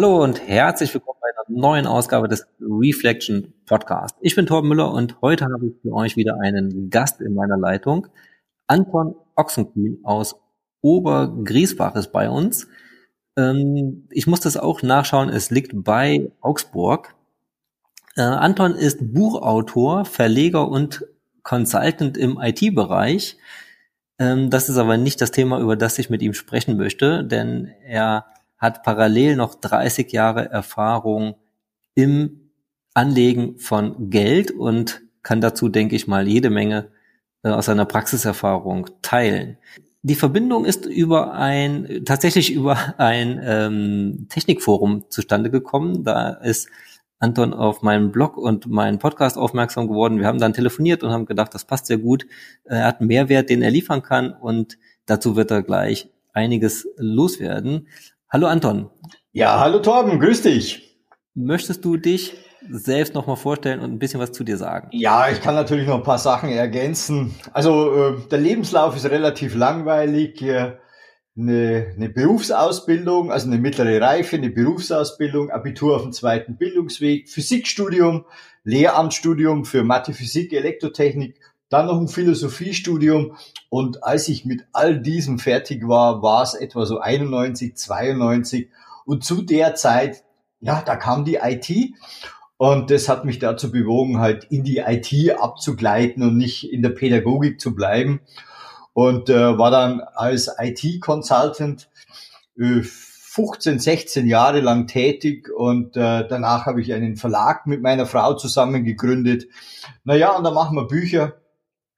Hallo und herzlich willkommen bei einer neuen Ausgabe des Reflection Podcast. Ich bin Torben Müller und heute habe ich für euch wieder einen Gast in meiner Leitung. Anton Ochsenkühn aus Obergriesbach ist bei uns. Ähm, ich muss das auch nachschauen, es liegt bei Augsburg. Äh, Anton ist Buchautor, Verleger und Consultant im IT-Bereich. Ähm, das ist aber nicht das Thema, über das ich mit ihm sprechen möchte, denn er hat parallel noch 30 Jahre Erfahrung im Anlegen von Geld und kann dazu, denke ich mal, jede Menge äh, aus seiner Praxiserfahrung teilen. Die Verbindung ist über ein tatsächlich über ein ähm, Technikforum zustande gekommen. Da ist Anton auf meinen Blog und meinen Podcast aufmerksam geworden. Wir haben dann telefoniert und haben gedacht, das passt sehr gut. Er hat einen Mehrwert, den er liefern kann und dazu wird er gleich einiges loswerden. Hallo Anton. Ja, hallo Torben, grüß dich. Möchtest du dich selbst nochmal vorstellen und ein bisschen was zu dir sagen? Ja, ich kann natürlich noch ein paar Sachen ergänzen. Also äh, der Lebenslauf ist relativ langweilig. Äh, eine, eine Berufsausbildung, also eine mittlere Reife, eine Berufsausbildung, Abitur auf dem zweiten Bildungsweg, Physikstudium, Lehramtsstudium für Mathe, Physik, Elektrotechnik dann noch ein Philosophiestudium. Und als ich mit all diesem fertig war, war es etwa so 91, 92 und zu der Zeit, ja, da kam die IT und das hat mich dazu bewogen, halt in die IT abzugleiten und nicht in der Pädagogik zu bleiben. Und äh, war dann als IT-Consultant äh, 15, 16 Jahre lang tätig. Und äh, danach habe ich einen Verlag mit meiner Frau zusammen gegründet. Naja, und da machen wir Bücher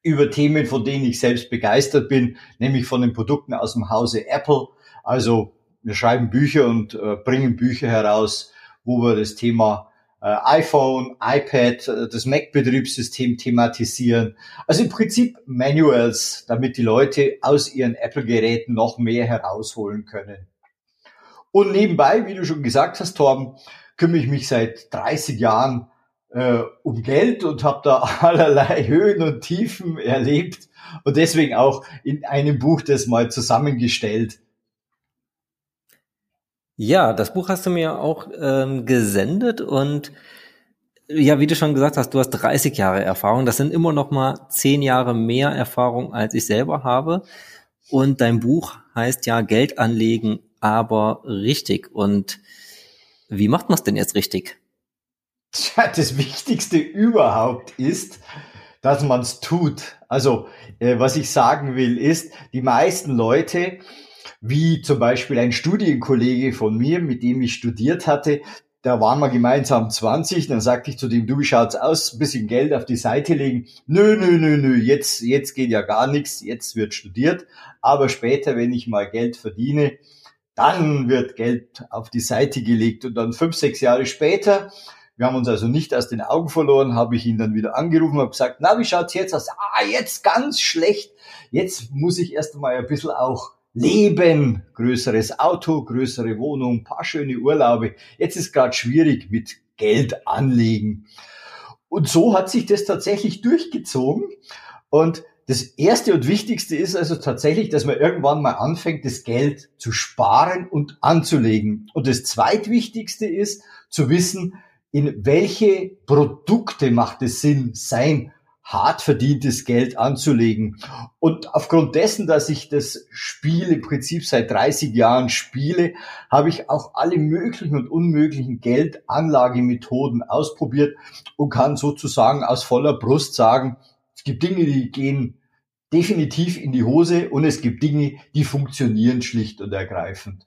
über Themen, von denen ich selbst begeistert bin, nämlich von den Produkten aus dem Hause Apple. Also wir schreiben Bücher und äh, bringen Bücher heraus, wo wir das Thema äh, iPhone, iPad, äh, das Mac-Betriebssystem thematisieren. Also im Prinzip Manuals, damit die Leute aus ihren Apple-Geräten noch mehr herausholen können. Und nebenbei, wie du schon gesagt hast, Torben, kümmere ich mich seit 30 Jahren äh, um Geld und habe da allerlei Höhen und Tiefen erlebt und deswegen auch in einem Buch das mal zusammengestellt. Ja, das Buch hast du mir auch ähm, gesendet und ja, wie du schon gesagt hast, du hast 30 Jahre Erfahrung. Das sind immer noch mal zehn Jahre mehr Erfahrung, als ich selber habe. Und dein Buch heißt ja Geld anlegen, aber richtig. Und wie macht man es denn jetzt richtig? Tja, das Wichtigste überhaupt ist, dass man es tut. Also, äh, was ich sagen will, ist, die meisten Leute, wie zum Beispiel ein Studienkollege von mir, mit dem ich studiert hatte, da waren wir gemeinsam 20, dann sagte ich zu dem, du, wie schaut's aus, ein bisschen Geld auf die Seite legen. Nö, nö, nö, nö, jetzt, jetzt geht ja gar nichts, jetzt wird studiert. Aber später, wenn ich mal Geld verdiene, dann wird Geld auf die Seite gelegt. Und dann fünf, sechs Jahre später, wir haben uns also nicht aus den Augen verloren, habe ich ihn dann wieder angerufen, habe gesagt, na, wie schaut's jetzt aus? Ah, jetzt ganz schlecht. Jetzt muss ich erst einmal ein bisschen auch leben. Größeres Auto, größere Wohnung, paar schöne Urlaube. Jetzt ist gerade schwierig mit Geld anlegen. Und so hat sich das tatsächlich durchgezogen. Und das erste und wichtigste ist also tatsächlich, dass man irgendwann mal anfängt, das Geld zu sparen und anzulegen. Und das zweitwichtigste ist zu wissen, in welche Produkte macht es Sinn, sein hart verdientes Geld anzulegen. Und aufgrund dessen, dass ich das Spiel im Prinzip seit 30 Jahren spiele, habe ich auch alle möglichen und unmöglichen Geldanlagemethoden ausprobiert und kann sozusagen aus voller Brust sagen, es gibt Dinge, die gehen definitiv in die Hose und es gibt Dinge, die funktionieren schlicht und ergreifend.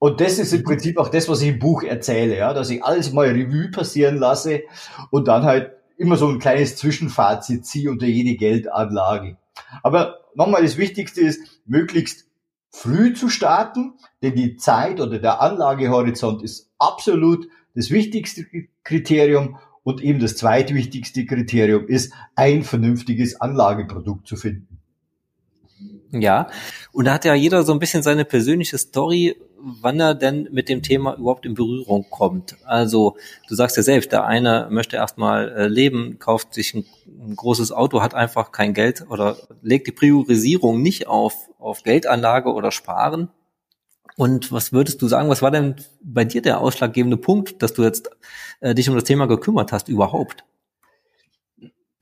Und das ist im Prinzip auch das, was ich im Buch erzähle, ja, dass ich alles mal Revue passieren lasse und dann halt immer so ein kleines Zwischenfazit ziehe unter jede Geldanlage. Aber nochmal, das Wichtigste ist, möglichst früh zu starten, denn die Zeit oder der Anlagehorizont ist absolut das wichtigste Kriterium und eben das zweitwichtigste Kriterium ist, ein vernünftiges Anlageprodukt zu finden. Ja, und da hat ja jeder so ein bisschen seine persönliche Story, wann er denn mit dem Thema überhaupt in Berührung kommt. Also du sagst ja selbst, der eine möchte erstmal äh, leben, kauft sich ein, ein, großes Auto, hat einfach kein Geld oder legt die Priorisierung nicht auf, auf Geldanlage oder Sparen. Und was würdest du sagen, was war denn bei dir der ausschlaggebende Punkt, dass du jetzt äh, dich um das Thema gekümmert hast überhaupt?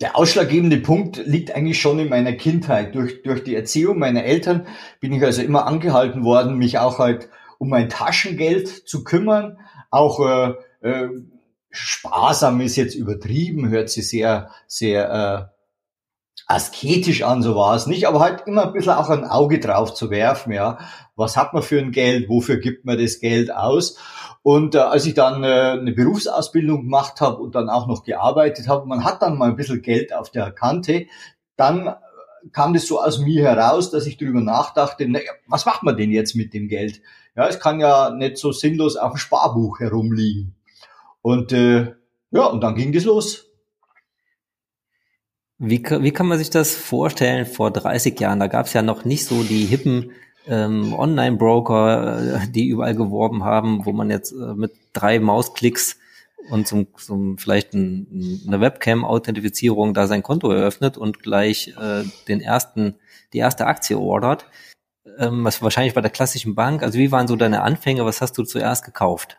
Der ausschlaggebende Punkt liegt eigentlich schon in meiner Kindheit. Durch, durch die Erziehung meiner Eltern bin ich also immer angehalten worden, mich auch halt um mein Taschengeld zu kümmern. Auch äh, äh, sparsam ist jetzt übertrieben, hört sich sehr, sehr äh, asketisch an, so war es nicht, aber halt immer ein bisschen auch ein Auge drauf zu werfen, ja. Was hat man für ein Geld? Wofür gibt man das Geld aus? Und äh, als ich dann äh, eine Berufsausbildung gemacht habe und dann auch noch gearbeitet habe, man hat dann mal ein bisschen Geld auf der Kante, dann kam das so aus mir heraus, dass ich darüber nachdachte, naja, was macht man denn jetzt mit dem Geld? Ja, es kann ja nicht so sinnlos auf dem Sparbuch herumliegen. Und äh, ja, und dann ging das los. Wie, wie kann man sich das vorstellen vor 30 Jahren? Da gab es ja noch nicht so die hippen ähm, Online-Broker, äh, die überall geworben haben, wo man jetzt äh, mit drei Mausklicks und zum, zum vielleicht ein, eine Webcam-Authentifizierung da sein Konto eröffnet und gleich äh, den ersten, die erste Aktie ordert. Ähm, was wahrscheinlich bei der klassischen Bank. Also wie waren so deine Anfänge? Was hast du zuerst gekauft?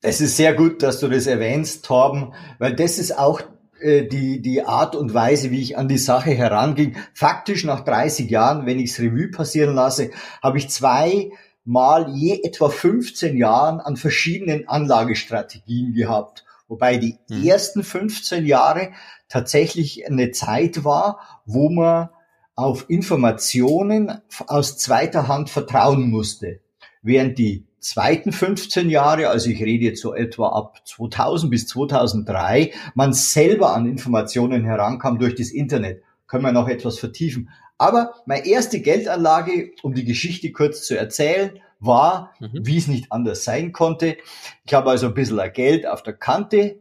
Es ist sehr gut, dass du das erwähnst, Torben, weil das ist auch äh, die, die Art und Weise, wie ich an die Sache heranging. Faktisch nach 30 Jahren, wenn ich es Revue passieren lasse, habe ich zwei mal je etwa 15 Jahren an verschiedenen Anlagestrategien gehabt. Wobei die mhm. ersten 15 Jahre tatsächlich eine Zeit war, wo man auf Informationen aus zweiter Hand vertrauen musste. Während die zweiten 15 Jahre, also ich rede jetzt so etwa ab 2000 bis 2003, man selber an Informationen herankam durch das Internet. Können wir noch etwas vertiefen. Aber meine erste Geldanlage, um die Geschichte kurz zu erzählen, war, mhm. wie es nicht anders sein konnte. Ich habe also ein bisschen Geld auf der Kante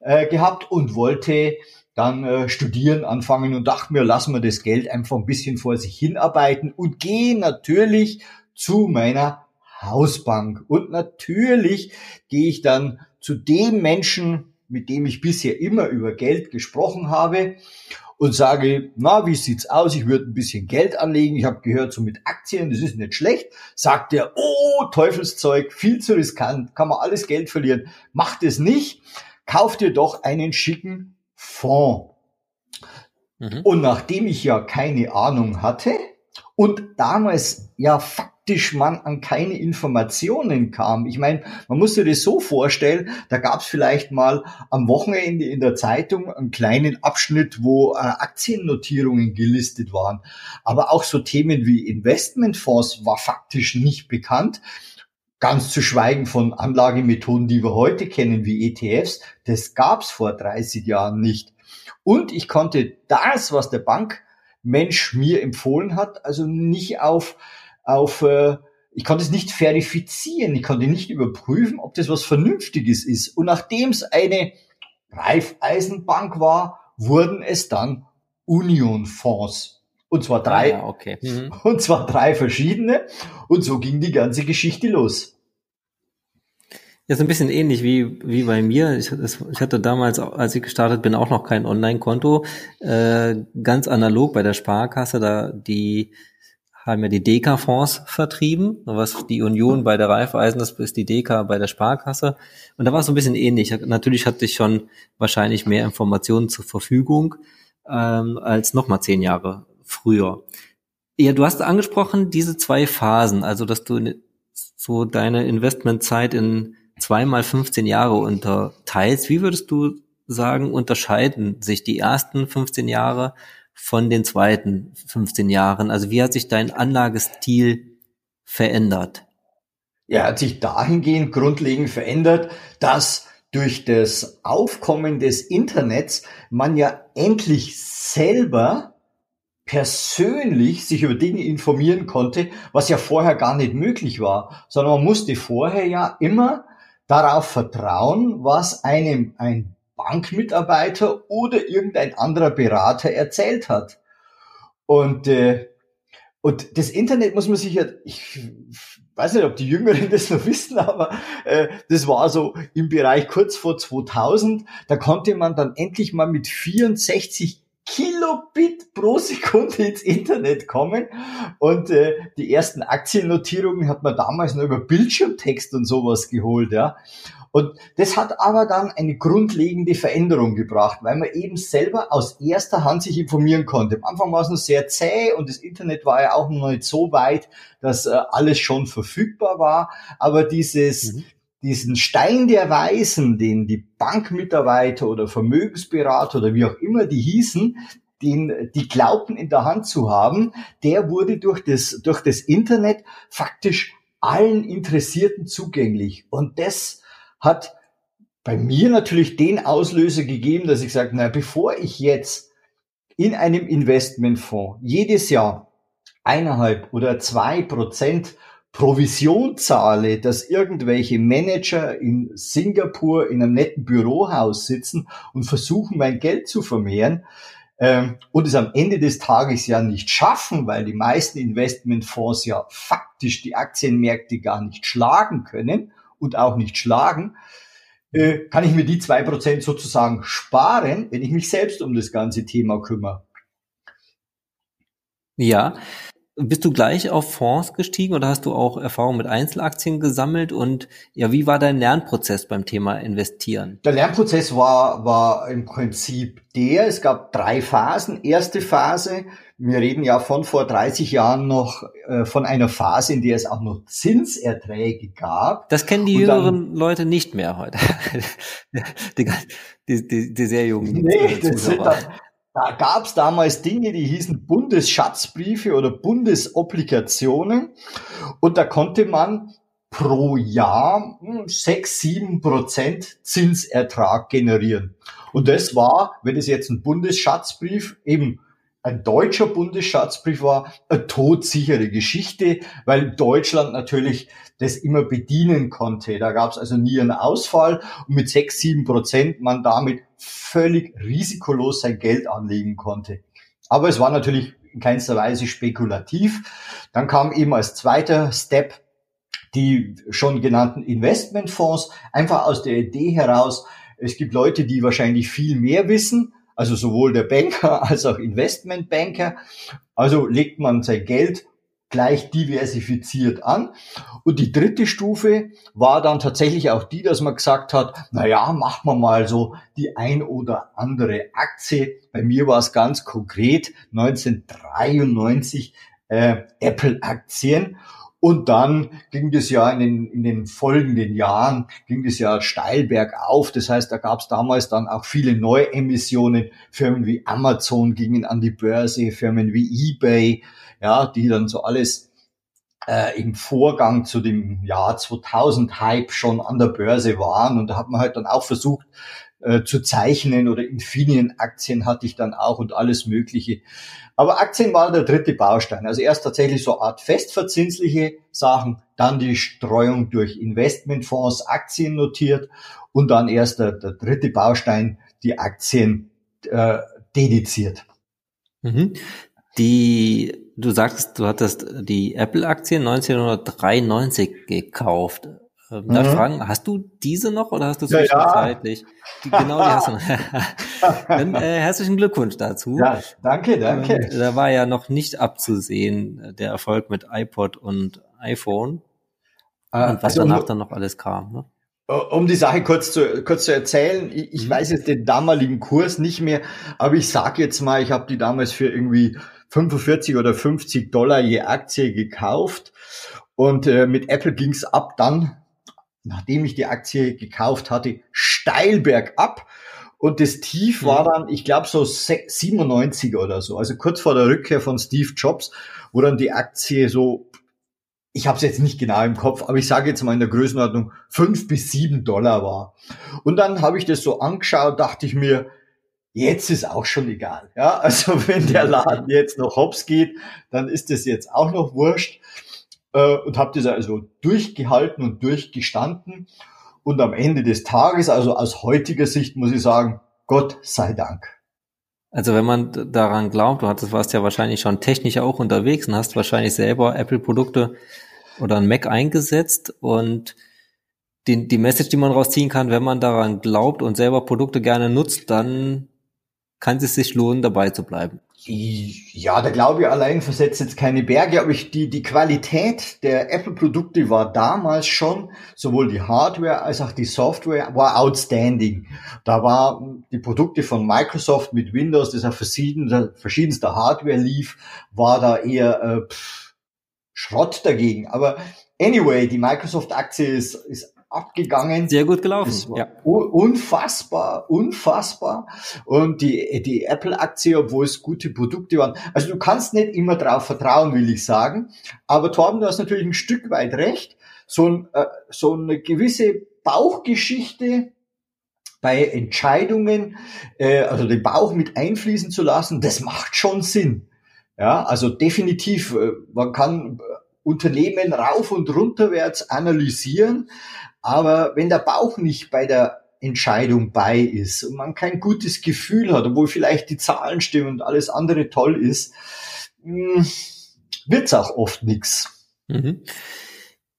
äh, gehabt und wollte dann äh, studieren anfangen und dachte mir, lassen wir das Geld einfach ein bisschen vor sich hinarbeiten und gehe natürlich zu meiner Hausbank. Und natürlich gehe ich dann zu dem Menschen, mit dem ich bisher immer über Geld gesprochen habe und sage, na, wie sieht's aus? Ich würde ein bisschen Geld anlegen. Ich habe gehört, so mit Aktien, das ist nicht schlecht. Sagt er, oh, Teufelszeug, viel zu riskant, kann man alles Geld verlieren. Macht es nicht. Kauft dir doch einen schicken Fonds. Mhm. Und nachdem ich ja keine Ahnung hatte und damals ja faktisch man an keine Informationen kam. Ich meine, man muss sich das so vorstellen, da gab es vielleicht mal am Wochenende in der Zeitung einen kleinen Abschnitt, wo äh, Aktiennotierungen gelistet waren. Aber auch so Themen wie Investmentfonds war faktisch nicht bekannt. Ganz zu schweigen von Anlagemethoden, die wir heute kennen, wie ETFs, das gab es vor 30 Jahren nicht. Und ich konnte das, was der Bankmensch mir empfohlen hat, also nicht auf auf, äh, ich konnte es nicht verifizieren, ich konnte nicht überprüfen, ob das was Vernünftiges ist. Und nachdem es eine Raiffeisenbank war, wurden es dann Unionfonds. Und zwar drei, ah, ja, okay. mhm. und zwar drei verschiedene. Und so ging die ganze Geschichte los. Ja, ist ein bisschen ähnlich wie, wie bei mir. Ich, ich hatte damals, als ich gestartet bin, auch noch kein Online-Konto. Äh, ganz analog bei der Sparkasse, da die haben ja die Deka-Fonds vertrieben, was die Union bei der Raiffeisen, das ist die Deka bei der Sparkasse. Und da war es so ein bisschen ähnlich. Natürlich hatte ich schon wahrscheinlich mehr Informationen zur Verfügung ähm, als nochmal zehn Jahre früher. Ja, du hast angesprochen diese zwei Phasen, also dass du so deine Investmentzeit in zweimal 15 Jahre unterteilst. Wie würdest du sagen, unterscheiden sich die ersten 15 Jahre von den zweiten 15 Jahren? Also wie hat sich dein Anlagestil verändert? Er hat sich dahingehend grundlegend verändert, dass durch das Aufkommen des Internets man ja endlich selber persönlich sich über Dinge informieren konnte, was ja vorher gar nicht möglich war, sondern man musste vorher ja immer darauf vertrauen, was einem ein Bankmitarbeiter oder irgendein anderer Berater erzählt hat. Und, äh, und das Internet muss man sich ja, ich weiß nicht, ob die Jüngeren das noch wissen, aber äh, das war so im Bereich kurz vor 2000, da konnte man dann endlich mal mit 64 Kilobit pro Sekunde ins Internet kommen und äh, die ersten Aktiennotierungen hat man damals nur über Bildschirmtext und sowas geholt, ja. Und das hat aber dann eine grundlegende Veränderung gebracht, weil man eben selber aus erster Hand sich informieren konnte. Am Anfang war es noch sehr zäh und das Internet war ja auch noch nicht so weit, dass äh, alles schon verfügbar war. Aber dieses, mhm diesen Stein der Weisen, den die Bankmitarbeiter oder Vermögensberater oder wie auch immer die hießen, den die glaubten in der Hand zu haben, der wurde durch das, durch das Internet faktisch allen Interessierten zugänglich. Und das hat bei mir natürlich den Auslöser gegeben, dass ich sage, na, bevor ich jetzt in einem Investmentfonds jedes Jahr eineinhalb oder zwei Prozent Provision zahle, dass irgendwelche Manager in Singapur in einem netten Bürohaus sitzen und versuchen, mein Geld zu vermehren ähm, und es am Ende des Tages ja nicht schaffen, weil die meisten Investmentfonds ja faktisch die Aktienmärkte gar nicht schlagen können und auch nicht schlagen, äh, kann ich mir die zwei Prozent sozusagen sparen, wenn ich mich selbst um das ganze Thema kümmere. Ja, bist du gleich auf Fonds gestiegen oder hast du auch Erfahrung mit Einzelaktien gesammelt? Und ja, wie war dein Lernprozess beim Thema Investieren? Der Lernprozess war, war im Prinzip der, es gab drei Phasen. Erste Phase, wir reden ja von vor 30 Jahren noch äh, von einer Phase, in der es auch noch Zinserträge gab. Das kennen die jüngeren Leute nicht mehr heute. die, die, die, die, sehr jungen. Nee, das sind, dann, da gab es damals Dinge, die hießen Bundesschatzbriefe oder Bundesobligationen. Und da konnte man pro Jahr hm, sechs, sieben Prozent Zinsertrag generieren. Und das war, wenn es jetzt ein Bundesschatzbrief eben ein deutscher Bundesschatzbrief war, eine todsichere Geschichte, weil Deutschland natürlich das immer bedienen konnte. Da gab es also nie einen Ausfall und mit sechs, sieben Prozent man damit völlig risikolos sein Geld anlegen konnte. Aber es war natürlich in keinster Weise spekulativ. Dann kam eben als zweiter Step die schon genannten Investmentfonds, einfach aus der Idee heraus, es gibt Leute, die wahrscheinlich viel mehr wissen, also sowohl der Banker als auch Investmentbanker. Also legt man sein Geld gleich diversifiziert an. Und die dritte Stufe war dann tatsächlich auch die, dass man gesagt hat, na ja, machen wir mal so die ein oder andere Aktie. Bei mir war es ganz konkret 1993 äh, Apple-Aktien. Und dann ging das ja in den, in den folgenden Jahren, ging das ja steil bergauf. Das heißt, da gab es damals dann auch viele Neuemissionen. Firmen wie Amazon gingen an die Börse, Firmen wie eBay, ja, die dann so alles äh, im Vorgang zu dem Jahr 2000 Hype schon an der Börse waren. Und da hat man halt dann auch versucht äh, zu zeichnen oder Infineon-Aktien hatte ich dann auch und alles Mögliche. Aber Aktien waren der dritte Baustein. Also erst tatsächlich so Art festverzinsliche Sachen, dann die Streuung durch Investmentfonds, Aktien notiert und dann erst der, der dritte Baustein, die Aktien äh, dediziert. Mhm. Die, du sagtest, du hattest die Apple-Aktien 1993 gekauft. Ähm, darf ich mhm. fragen, hast du diese noch oder hast du sie ja, zeitlich? Die, genau, die hast du noch. Dann, äh, herzlichen Glückwunsch dazu. Ja, danke, danke. Ähm, da war ja noch nicht abzusehen, äh, der Erfolg mit iPod und iPhone. Äh, und was also, danach dann noch alles kam. Ne? Um die Sache kurz zu, kurz zu erzählen, ich, ich mhm. weiß jetzt den damaligen Kurs nicht mehr, aber ich sage jetzt mal, ich habe die damals für irgendwie 45 oder 50 Dollar je Aktie gekauft. Und äh, mit Apple ging's ab dann nachdem ich die Aktie gekauft hatte, steil bergab. Und das Tief war mhm. dann, ich glaube, so 97 oder so, also kurz vor der Rückkehr von Steve Jobs, wo dann die Aktie so, ich habe es jetzt nicht genau im Kopf, aber ich sage jetzt mal in der Größenordnung fünf bis sieben Dollar war. Und dann habe ich das so angeschaut, dachte ich mir, jetzt ist auch schon egal. Ja, also wenn der Laden jetzt noch hops geht, dann ist das jetzt auch noch wurscht äh, und habe das also durchgehalten und durchgestanden. Und am Ende des Tages, also aus heutiger Sicht, muss ich sagen, Gott sei Dank. Also wenn man daran glaubt, du hattest, warst ja wahrscheinlich schon technisch auch unterwegs und hast wahrscheinlich selber Apple-Produkte oder ein Mac eingesetzt und die, die Message, die man rausziehen kann, wenn man daran glaubt und selber Produkte gerne nutzt, dann kann es sich lohnen, dabei zu bleiben. Ja, der Glaube allein versetzt jetzt keine Berge, aber ich, die, die Qualität der Apple-Produkte war damals schon, sowohl die Hardware als auch die Software, war outstanding. Da war die Produkte von Microsoft mit Windows, das auf verschiedenster, verschiedenster Hardware lief, war da eher äh, pff, Schrott dagegen. Aber anyway, die Microsoft-Aktie ist, ist abgegangen. Sehr gut gelaufen. Ja. Unfassbar, unfassbar. Und die, die Apple-Aktie, obwohl es gute Produkte waren. Also du kannst nicht immer drauf vertrauen, will ich sagen. Aber Torben, du hast natürlich ein Stück weit recht. So, ein, äh, so eine gewisse Bauchgeschichte bei Entscheidungen, äh, also den Bauch mit einfließen zu lassen, das macht schon Sinn. Ja, also definitiv, äh, man kann Unternehmen rauf und runterwärts analysieren, aber wenn der Bauch nicht bei der Entscheidung bei ist und man kein gutes Gefühl hat, obwohl vielleicht die Zahlen stimmen und alles andere toll ist, hm, wird's auch oft nix. Mhm.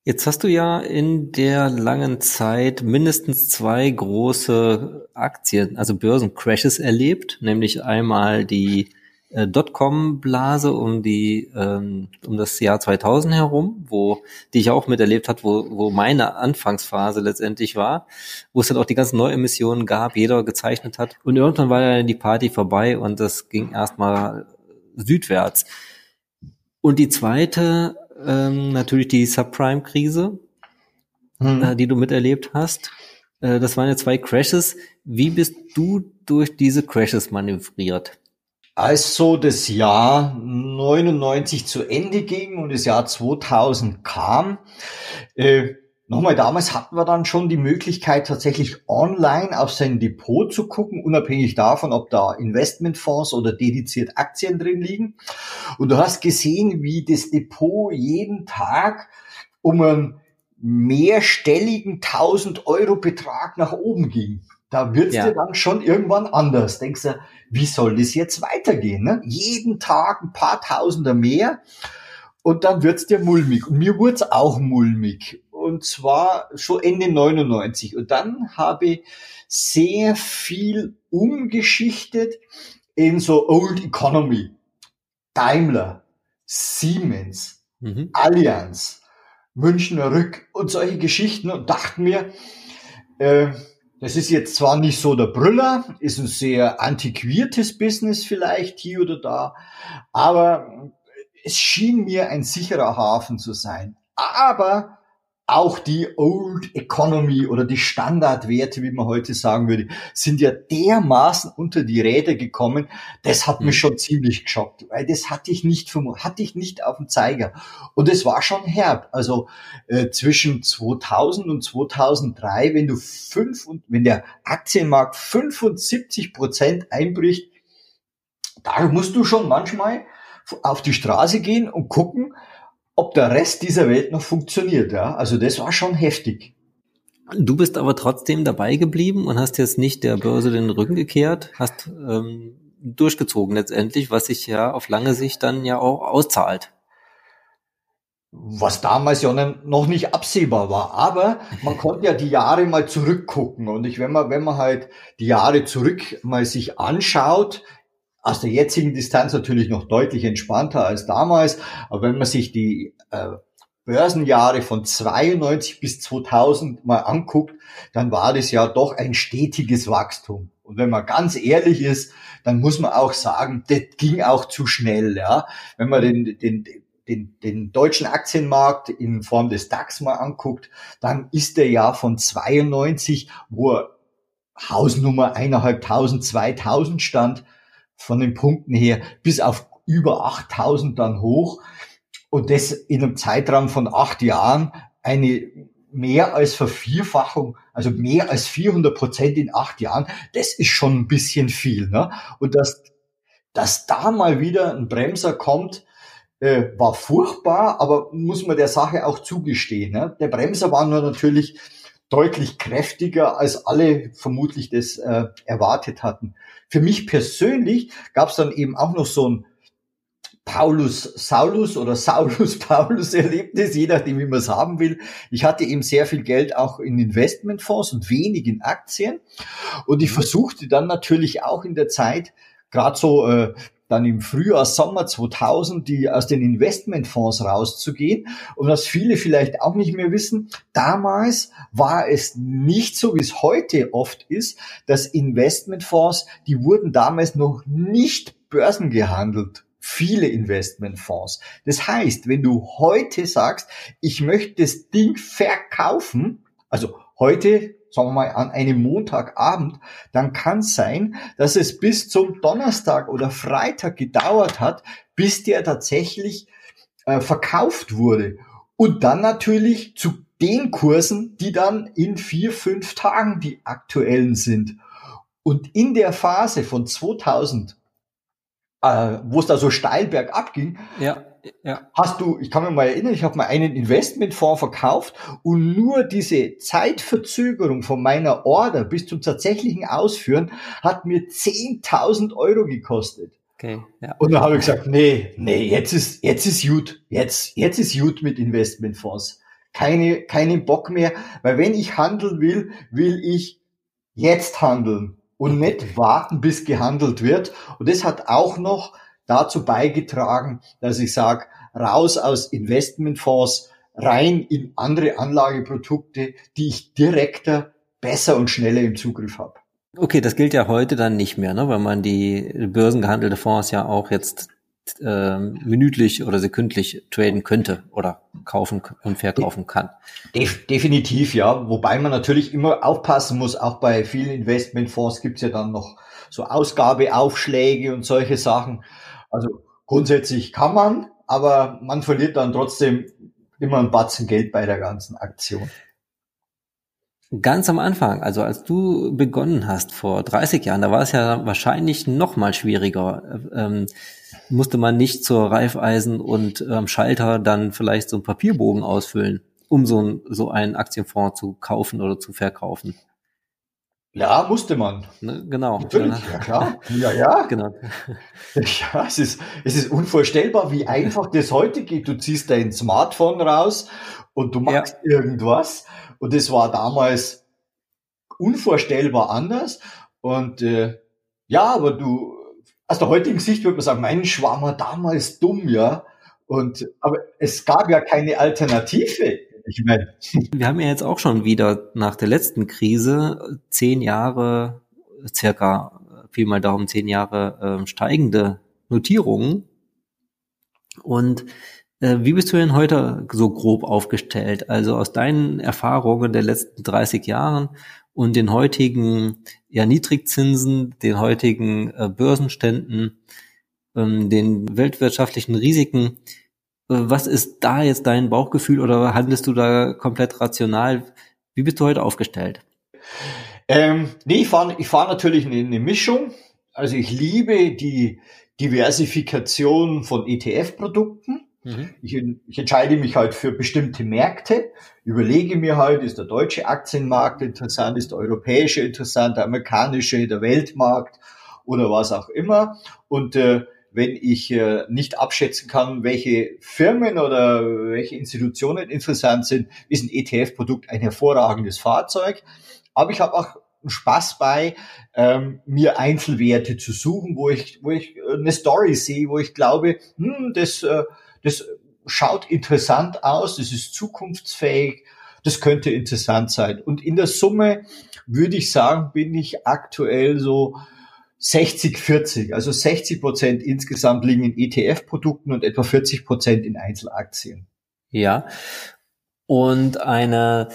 Jetzt hast du ja in der langen Zeit mindestens zwei große Aktien, also Börsencrashes erlebt, nämlich einmal die äh, Dotcom-Blase um die ähm, um das Jahr 2000 herum, wo die ich auch miterlebt hat, wo wo meine Anfangsphase letztendlich war, wo es dann auch die ganzen Neuemissionen gab, jeder gezeichnet hat und irgendwann war dann die Party vorbei und das ging erstmal südwärts. Und die zweite ähm, natürlich die Subprime-Krise, hm. äh, die du miterlebt hast. Äh, das waren ja zwei Crashes. Wie bist du durch diese Crashes manövriert? Als so das Jahr 99 zu Ende ging und das Jahr 2000 kam, äh, nochmal damals hatten wir dann schon die Möglichkeit tatsächlich online auf sein Depot zu gucken, unabhängig davon, ob da Investmentfonds oder dediziert Aktien drin liegen. Und du hast gesehen, wie das Depot jeden Tag um einen mehrstelligen 1000 Euro Betrag nach oben ging. Da wird's ja. dir dann schon irgendwann anders. Denkst du, wie soll das jetzt weitergehen? Ne? Jeden Tag ein paar Tausender mehr und dann wird's dir mulmig. Und mir wurd's auch mulmig. Und zwar schon Ende 99. Und dann habe ich sehr viel umgeschichtet in so Old Economy. Daimler, Siemens, mhm. Allianz, Münchner Rück und solche Geschichten und dachte mir, äh, das ist jetzt zwar nicht so der Brüller, ist ein sehr antiquiertes Business vielleicht hier oder da, aber es schien mir ein sicherer Hafen zu sein. Aber auch die Old Economy oder die Standardwerte, wie man heute sagen würde, sind ja dermaßen unter die Räder gekommen. Das hat mhm. mich schon ziemlich geschockt, weil das hatte ich nicht hatte ich nicht auf dem Zeiger. Und es war schon herb. Also äh, zwischen 2000 und 2003, wenn du fünf und wenn der Aktienmarkt 75 Prozent einbricht, da musst du schon manchmal auf die Straße gehen und gucken, ob der Rest dieser Welt noch funktioniert. Ja? Also das war schon heftig. Du bist aber trotzdem dabei geblieben und hast jetzt nicht der Börse den Rücken gekehrt, hast ähm, durchgezogen letztendlich, was sich ja auf lange Sicht dann ja auch auszahlt. Was damals ja noch nicht absehbar war, aber man konnte ja die Jahre mal zurückgucken und ich, wenn man, wenn man halt die Jahre zurück mal sich anschaut, aus der jetzigen Distanz natürlich noch deutlich entspannter als damals. Aber wenn man sich die äh, Börsenjahre von 92 bis 2000 mal anguckt, dann war das ja doch ein stetiges Wachstum. Und wenn man ganz ehrlich ist, dann muss man auch sagen, das ging auch zu schnell. Ja, wenn man den, den, den, den deutschen Aktienmarkt in Form des DAX mal anguckt, dann ist der ja von 92, wo er Hausnummer eineinhalbtausend, zweitausend stand, von den Punkten her bis auf über 8000 dann hoch und das in einem Zeitraum von acht Jahren eine mehr als Vervierfachung, also mehr als 400 Prozent in acht Jahren, das ist schon ein bisschen viel. Ne? Und dass, dass da mal wieder ein Bremser kommt, äh, war furchtbar, aber muss man der Sache auch zugestehen. Ne? Der Bremser war nur natürlich deutlich kräftiger, als alle vermutlich das äh, erwartet hatten. Für mich persönlich gab es dann eben auch noch so ein Paulus Saulus oder Saulus Paulus Erlebnis, je nachdem, wie man es haben will. Ich hatte eben sehr viel Geld auch in Investmentfonds und wenig in Aktien. Und ich mhm. versuchte dann natürlich auch in der Zeit gerade so äh, dann im Frühjahr, Sommer 2000, die aus den Investmentfonds rauszugehen. Und was viele vielleicht auch nicht mehr wissen, damals war es nicht so, wie es heute oft ist, dass Investmentfonds, die wurden damals noch nicht börsengehandelt viele Investmentfonds. Das heißt, wenn du heute sagst, ich möchte das Ding verkaufen, also heute, sagen wir mal, an einem Montagabend, dann kann es sein, dass es bis zum Donnerstag oder Freitag gedauert hat, bis der tatsächlich äh, verkauft wurde. Und dann natürlich zu den Kursen, die dann in vier, fünf Tagen die aktuellen sind. Und in der Phase von 2000 äh, wo es da so steil bergab ging, ja, ja. hast du, ich kann mich mal erinnern, ich habe mal einen Investmentfonds verkauft und nur diese Zeitverzögerung von meiner Order bis zum tatsächlichen Ausführen hat mir 10.000 Euro gekostet. Okay, ja. Und dann habe ich gesagt, nee, nee, jetzt ist, jetzt ist gut, jetzt, jetzt ist gut mit Investmentfonds. Keine, keinen Bock mehr, weil wenn ich handeln will, will ich jetzt handeln und nicht warten, bis gehandelt wird. Und das hat auch noch dazu beigetragen, dass ich sage, raus aus Investmentfonds, rein in andere Anlageprodukte, die ich direkter, besser und schneller im Zugriff habe. Okay, das gilt ja heute dann nicht mehr, ne? weil man die börsengehandelte Fonds ja auch jetzt äh, minütlich oder sekündlich traden könnte oder kaufen und verkaufen kann. Def definitiv, ja. Wobei man natürlich immer aufpassen muss, auch bei vielen Investmentfonds gibt's ja dann noch so Ausgabeaufschläge und solche Sachen. Also grundsätzlich kann man, aber man verliert dann trotzdem immer ein Batzen Geld bei der ganzen Aktion. Ganz am Anfang, also als du begonnen hast vor 30 Jahren, da war es ja wahrscheinlich noch mal schwieriger. Ähm, musste man nicht zur Reifeisen und ähm, Schalter dann vielleicht so einen Papierbogen ausfüllen, um so, ein, so einen Aktienfonds zu kaufen oder zu verkaufen. Ja, musste man. Ne, genau. Natürlich, ja klar. Ja, ja. Genau. Ja, es ist, es ist unvorstellbar, wie einfach das heute geht. Du ziehst dein Smartphone raus und du machst ja. irgendwas und das war damals unvorstellbar anders. Und äh, ja, aber du, aus der heutigen Sicht würde man sagen, Mensch, war man damals dumm, ja. Und aber es gab ja keine Alternative. Ich meine. Wir haben ja jetzt auch schon wieder nach der letzten Krise zehn Jahre, circa vielmal darum zehn Jahre äh, steigende Notierungen. Und äh, wie bist du denn heute so grob aufgestellt? Also aus deinen Erfahrungen der letzten 30 Jahren und den heutigen ja, Niedrigzinsen, den heutigen äh, Börsenständen, ähm, den weltwirtschaftlichen Risiken. Was ist da jetzt dein Bauchgefühl oder handelst du da komplett rational? Wie bist du heute aufgestellt? Ähm, nee, ich fahre ich fahr natürlich eine, eine Mischung. Also ich liebe die Diversifikation von ETF-Produkten. Mhm. Ich, ich, entscheide mich halt für bestimmte Märkte, überlege mir halt, ist der deutsche Aktienmarkt interessant, ist der europäische interessant, der amerikanische, der Weltmarkt oder was auch immer. Und äh, wenn ich äh, nicht abschätzen kann, welche Firmen oder welche Institutionen interessant sind, ist ein ETF-Produkt ein hervorragendes Fahrzeug. Aber ich habe auch Spaß bei, ähm, mir Einzelwerte zu suchen, wo ich, wo ich äh, eine Story sehe, wo ich glaube, hm, das äh, das schaut interessant aus, das ist zukunftsfähig, das könnte interessant sein. Und in der Summe würde ich sagen, bin ich aktuell so 60, 40. Also 60 Prozent insgesamt liegen in ETF-Produkten und etwa 40 Prozent in Einzelaktien. Ja. Und eine,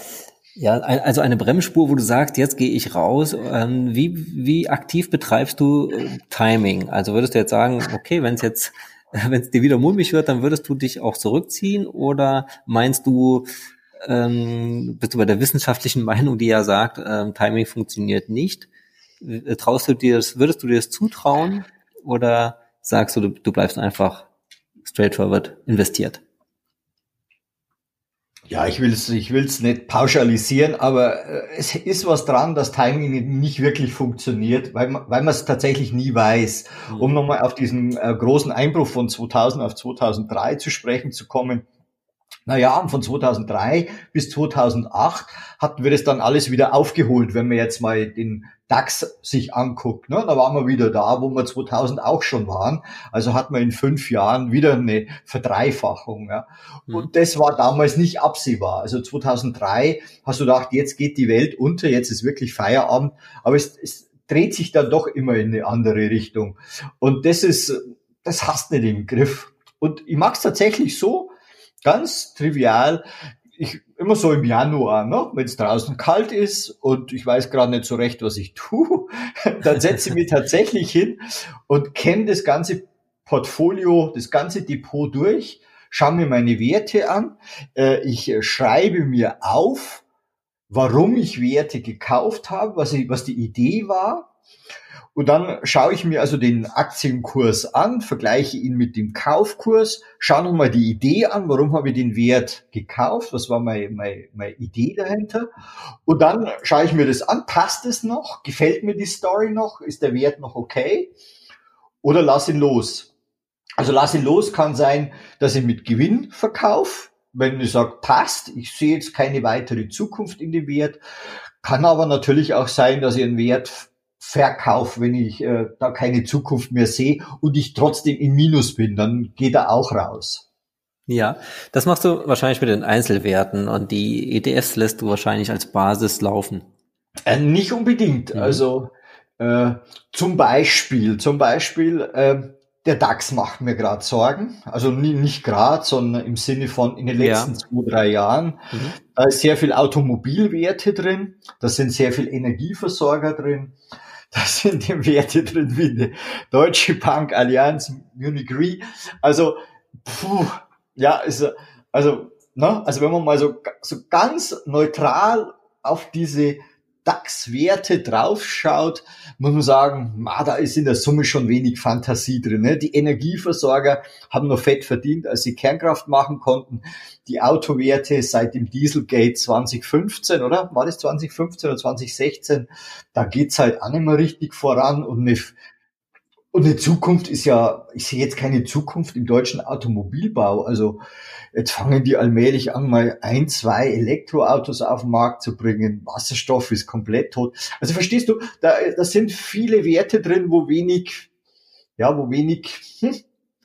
ja, also eine Bremsspur, wo du sagst, jetzt gehe ich raus. Ähm, wie, wie aktiv betreibst du äh, Timing? Also würdest du jetzt sagen, okay, wenn es jetzt wenn es dir wieder mulmig wird, dann würdest du dich auch zurückziehen oder meinst du, ähm, bist du bei der wissenschaftlichen Meinung, die ja sagt, ähm, Timing funktioniert nicht? Äh, traust du dir das, würdest du dir das zutrauen oder sagst du, du, du bleibst einfach straightforward investiert? Ja, ich will es ich will's nicht pauschalisieren, aber äh, es ist was dran, dass Timing nicht wirklich funktioniert, weil man weil man es tatsächlich nie weiß. Mhm. Um nochmal auf diesen äh, großen Einbruch von 2000 auf 2003 zu sprechen zu kommen, Naja, und von 2003 bis 2008 hatten wir das dann alles wieder aufgeholt, wenn man jetzt mal den DAX sich anguckt. Ne? Da waren wir wieder da, wo wir 2000 auch schon waren. Also hat man in fünf Jahren wieder eine Verdreifachung. Ja? Mhm. Und das war damals nicht absehbar. Also 2003 hast du gedacht, jetzt geht die Welt unter, jetzt ist wirklich Feierabend. Aber es, es dreht sich dann doch immer in eine andere Richtung. Und das ist, das hast nicht im Griff. Und ich mag es tatsächlich so, ganz trivial, ich immer so im Januar, ne, wenn es draußen kalt ist und ich weiß gerade nicht so recht, was ich tue, dann setze ich mich tatsächlich hin und kenne das ganze Portfolio, das ganze Depot durch, schaue mir meine Werte an, äh, ich schreibe mir auf, warum ich Werte gekauft habe, was, ich, was die Idee war und dann schaue ich mir also den Aktienkurs an, vergleiche ihn mit dem Kaufkurs, schaue nochmal die Idee an, warum habe ich den Wert gekauft, was war meine, meine, meine Idee dahinter. Und dann schaue ich mir das an, passt es noch, gefällt mir die Story noch, ist der Wert noch okay oder lass ihn los. Also lass ihn los kann sein, dass ich mit Gewinn verkaufe, wenn ich sage, passt, ich sehe jetzt keine weitere Zukunft in dem Wert. Kann aber natürlich auch sein, dass ich einen Wert Verkauf, wenn ich äh, da keine Zukunft mehr sehe und ich trotzdem im Minus bin, dann geht er auch raus. Ja, das machst du wahrscheinlich mit den Einzelwerten und die ETFs lässt du wahrscheinlich als Basis laufen. Äh, nicht unbedingt. Mhm. Also äh, zum Beispiel, zum Beispiel äh, der DAX macht mir gerade Sorgen. Also nicht gerade, sondern im Sinne von in den letzten ja. zwei, drei Jahren. Mhm. Da ist sehr viel Automobilwerte drin, da sind sehr viel Energieversorger drin, da sind die Werte drin wie eine Deutsche Bank, Allianz, Munich Re. Also, puh, ja, also, also, ne, also wenn man mal so, so ganz neutral auf diese DAX-Werte draufschaut, muss man sagen, ma, da ist in der Summe schon wenig Fantasie drin. Ne? Die Energieversorger haben noch fett verdient, als sie Kernkraft machen konnten. Die Autowerte seit dem Dieselgate 2015, oder? War das 2015 oder 2016? Da geht's halt auch nicht mehr richtig voran und eine, und eine Zukunft ist ja, ich sehe jetzt keine Zukunft im deutschen Automobilbau. Also Jetzt fangen die allmählich an, mal ein, zwei Elektroautos auf den Markt zu bringen. Wasserstoff ist komplett tot. Also verstehst du, da, da sind viele Werte drin, wo wenig, ja, wo wenig, hm,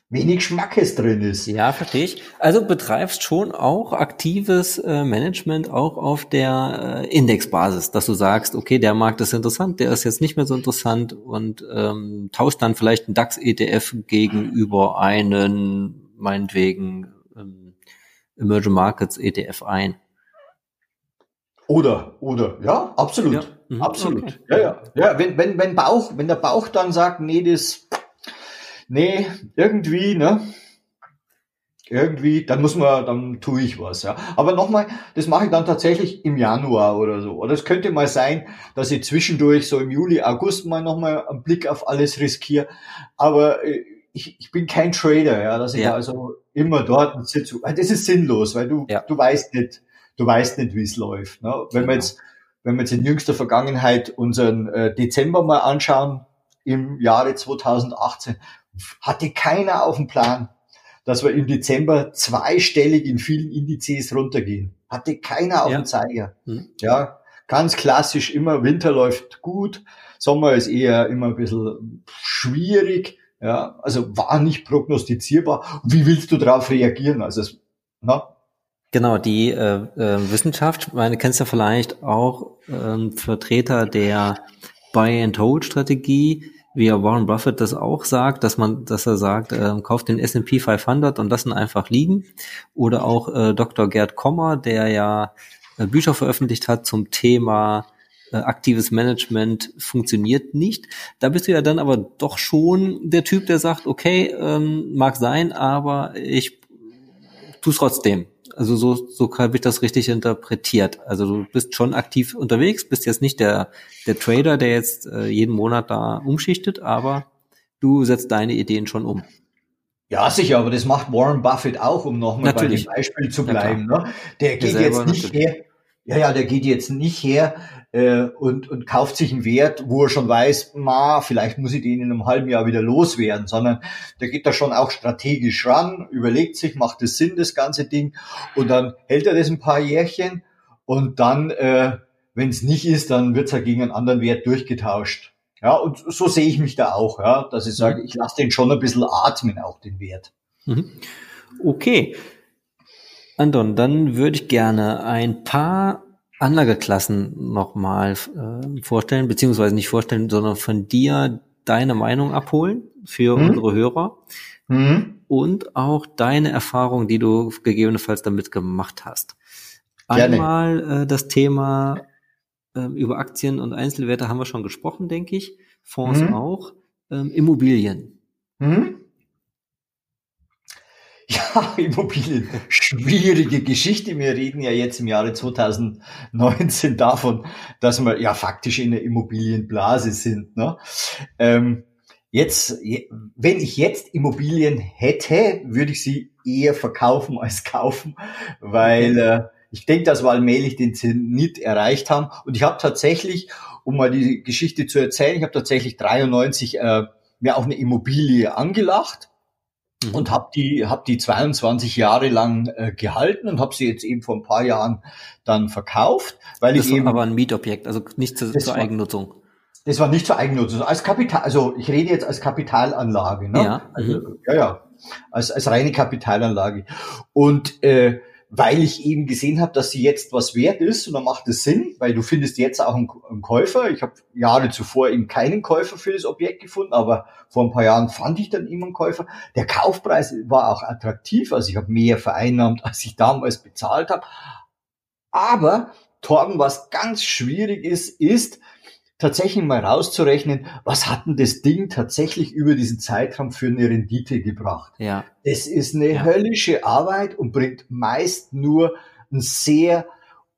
wenig Schmackes drin ist. Ja, verstehe ich. Also betreibst schon auch aktives äh, Management auch auf der äh, Indexbasis, dass du sagst, okay, der Markt ist interessant, der ist jetzt nicht mehr so interessant und ähm, tauscht dann vielleicht einen DAX-ETF gegenüber einen, meinetwegen, Emerging Markets ETF ein. Oder, oder, ja, absolut, ja. Mhm. absolut. Okay. Ja, ja, ja, wenn, wenn, wenn Bauch, wenn der Bauch dann sagt, nee, das, nee, irgendwie, ne, irgendwie, dann muss man, dann tue ich was, ja. Aber nochmal, das mache ich dann tatsächlich im Januar oder so. Oder es könnte mal sein, dass ich zwischendurch so im Juli, August mal nochmal einen Blick auf alles riskiere. Aber äh, ich, ich bin kein Trader, ja, dass ich ja. also immer dort sitze. Das ist sinnlos, weil du, ja. du weißt nicht, du weißt nicht, wie es läuft. Ne? Wenn genau. wir jetzt, wenn wir jetzt in jüngster Vergangenheit unseren äh, Dezember mal anschauen, im Jahre 2018, hatte keiner auf dem Plan, dass wir im Dezember zweistellig in vielen Indizes runtergehen. Hatte keiner auf ja. dem Zeiger. Mhm. Ja, ganz klassisch immer, Winter läuft gut, Sommer ist eher immer ein bisschen schwierig. Ja, also war nicht prognostizierbar. Wie willst du darauf reagieren? Also, na? Genau, die äh, äh, Wissenschaft, meine kennst du vielleicht auch ähm, Vertreter der Buy-and-Hold-Strategie, wie ja Warren Buffett das auch sagt, dass man, dass er sagt, äh, kauft den S&P 500 und lassen einfach liegen. Oder auch äh, Dr. Gerd Kommer, der ja äh, Bücher veröffentlicht hat zum Thema äh, aktives Management funktioniert nicht. Da bist du ja dann aber doch schon der Typ, der sagt, okay, ähm, mag sein, aber ich tue trotzdem. Also so, so habe ich das richtig interpretiert. Also du bist schon aktiv unterwegs, bist jetzt nicht der, der Trader, der jetzt äh, jeden Monat da umschichtet, aber du setzt deine Ideen schon um. Ja, sicher, aber das macht Warren Buffett auch, um nochmal bei dem Beispiel zu bleiben. Ne? Der geht jetzt nicht her, ja, ja, der geht jetzt nicht her äh, und, und kauft sich einen Wert, wo er schon weiß, ma, vielleicht muss ich den in einem halben Jahr wieder loswerden, sondern der geht da schon auch strategisch ran, überlegt sich, macht es Sinn, das ganze Ding, und dann hält er das ein paar Jährchen und dann, äh, wenn es nicht ist, dann wird er gegen einen anderen Wert durchgetauscht. Ja, und so sehe ich mich da auch, ja, dass ich sage, ich lasse den schon ein bisschen atmen, auch den Wert. Mhm. Okay. Anton, dann würde ich gerne ein paar Anlageklassen nochmal äh, vorstellen, beziehungsweise nicht vorstellen, sondern von dir deine Meinung abholen für hm? unsere Hörer hm? und auch deine Erfahrung, die du gegebenenfalls damit gemacht hast. Gerne. Einmal äh, das Thema äh, über Aktien und Einzelwerte haben wir schon gesprochen, denke ich. Fonds hm? auch. Ähm, Immobilien. Hm? Immobilien, schwierige Geschichte. Wir reden ja jetzt im Jahre 2019 davon, dass wir ja faktisch in der Immobilienblase sind. Ne? Ähm, jetzt, wenn ich jetzt Immobilien hätte, würde ich sie eher verkaufen als kaufen, weil äh, ich denke, dass wir allmählich den Zenit erreicht haben. Und ich habe tatsächlich, um mal die Geschichte zu erzählen, ich habe tatsächlich 93 äh, mir auch eine Immobilie angelacht mhm. und habe die, hab die 22 Jahre lang äh, gehalten und habe sie jetzt eben vor ein paar Jahren dann verkauft, weil das ich eben aber ein Mietobjekt, also nicht zu, zur war, Eigennutzung. Das war nicht zur Eigennutzung, als Kapital, also ich rede jetzt als Kapitalanlage, ne? Ja. Also, mhm. ja, ja, als, als reine Kapitalanlage. Und äh, weil ich eben gesehen habe, dass sie jetzt was wert ist und dann macht es Sinn, weil du findest jetzt auch einen, Käufer. Ich habe Jahre zuvor eben keinen Käufer für das Objekt gefunden, aber vor ein paar Jahren fand ich dann immer einen Käufer. Der Kaufpreis war auch attraktiv, also ich habe mehr vereinnahmt, als ich damals bezahlt habe. Aber Torben, was ganz schwierig ist, ist, tatsächlich mal rauszurechnen, was hat denn das Ding tatsächlich über diesen Zeitraum für eine Rendite gebracht. Ja. Es ist eine ja. höllische Arbeit und bringt meist nur ein sehr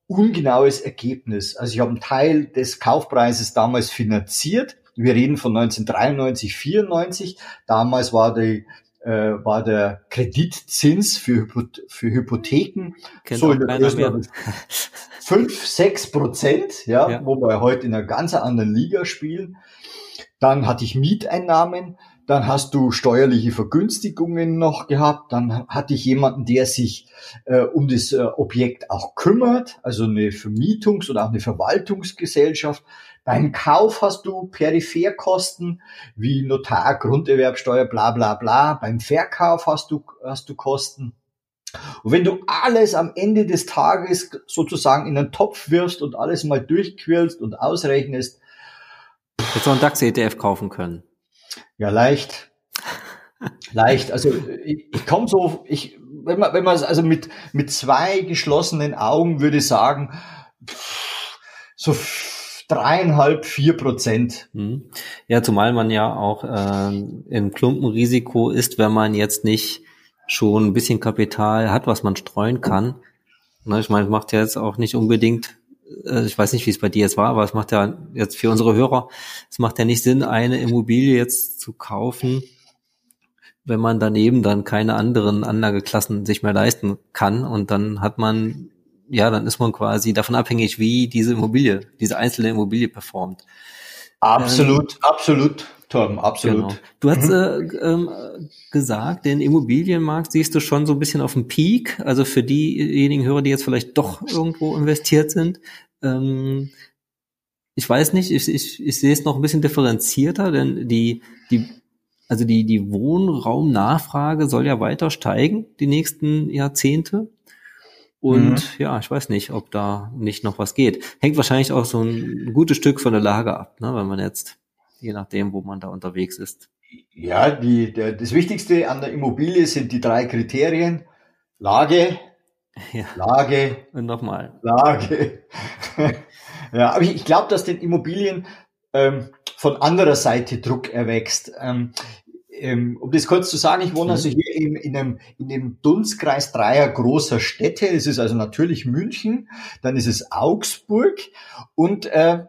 ungenaues Ergebnis. Also ich habe einen Teil des Kaufpreises damals finanziert. Wir reden von 1993, 94. Damals war die äh, war der Kreditzins für, für Hypotheken Kennt so in der Größenordnung fünf, sechs Prozent, ja, ja, wo wir heute in einer ganz anderen Liga spielen. Dann hatte ich Mieteinnahmen, dann hast du steuerliche Vergünstigungen noch gehabt, dann hatte ich jemanden, der sich äh, um das äh, Objekt auch kümmert, also eine Vermietungs- oder auch eine Verwaltungsgesellschaft. Beim Kauf hast du Peripherkosten wie Notar, Grunderwerbsteuer, bla bla bla. Beim Verkauf hast du, hast du Kosten. Und wenn du alles am Ende des Tages sozusagen in einen Topf wirfst und alles mal durchquirlst und ausrechnest. Hättest du einen DAX-ETF kaufen können? Ja, leicht. leicht. Also ich, ich komme so, ich, wenn man, wenn man also mit, mit zwei geschlossenen Augen würde sagen, so dreieinhalb, vier Prozent. Hm. Ja, zumal man ja auch äh, im Klumpenrisiko ist, wenn man jetzt nicht schon ein bisschen Kapital hat, was man streuen kann. Ne, ich meine, es macht ja jetzt auch nicht unbedingt, ich weiß nicht, wie es bei dir jetzt war, aber es macht ja jetzt für unsere Hörer, es macht ja nicht Sinn, eine Immobilie jetzt zu kaufen, wenn man daneben dann keine anderen Anlageklassen sich mehr leisten kann und dann hat man, ja, dann ist man quasi davon abhängig, wie diese Immobilie, diese einzelne Immobilie performt. Absolut, ähm, absolut. Torben, absolut. Genau. Du hast mhm. äh, ähm, gesagt, den Immobilienmarkt siehst du schon so ein bisschen auf dem Peak. Also für diejenigen Hörer, die jetzt vielleicht doch irgendwo investiert sind. Ähm, ich weiß nicht, ich, ich, ich sehe es noch ein bisschen differenzierter, denn die, die, also die, die Wohnraumnachfrage soll ja weiter steigen, die nächsten Jahrzehnte. Und mhm. ja, ich weiß nicht, ob da nicht noch was geht. Hängt wahrscheinlich auch so ein gutes Stück von der Lage ab, ne, wenn man jetzt je nachdem, wo man da unterwegs ist. Ja, die, der, das Wichtigste an der Immobilie sind die drei Kriterien. Lage, ja. Lage und nochmal. Lage. ja, aber ich, ich glaube, dass den Immobilien ähm, von anderer Seite Druck erwächst. Ähm, ähm, um das kurz zu sagen, ich wohne mhm. also hier in, in, einem, in dem Dunstkreis dreier großer Städte. Es ist also natürlich München, dann ist es Augsburg und äh,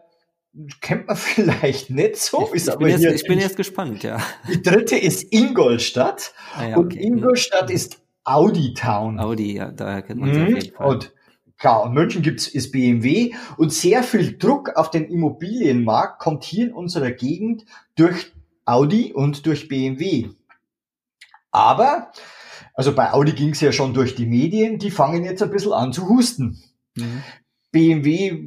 kennt man vielleicht nicht so. Ich, ich, bin, jetzt, ich bin, jetzt, gespannt, ja. Die dritte ist Ingolstadt. Ah, ja, okay. Und Ingolstadt ist Audi Town. Audi, ja, daher kennt man mhm. auf jeden Fall. Und Klar, in München gibt's ist BMW und sehr viel Druck auf den Immobilienmarkt kommt hier in unserer Gegend durch Audi und durch BMW. Aber, also bei Audi ging's ja schon durch die Medien, die fangen jetzt ein bisschen an zu husten. Mhm. BMW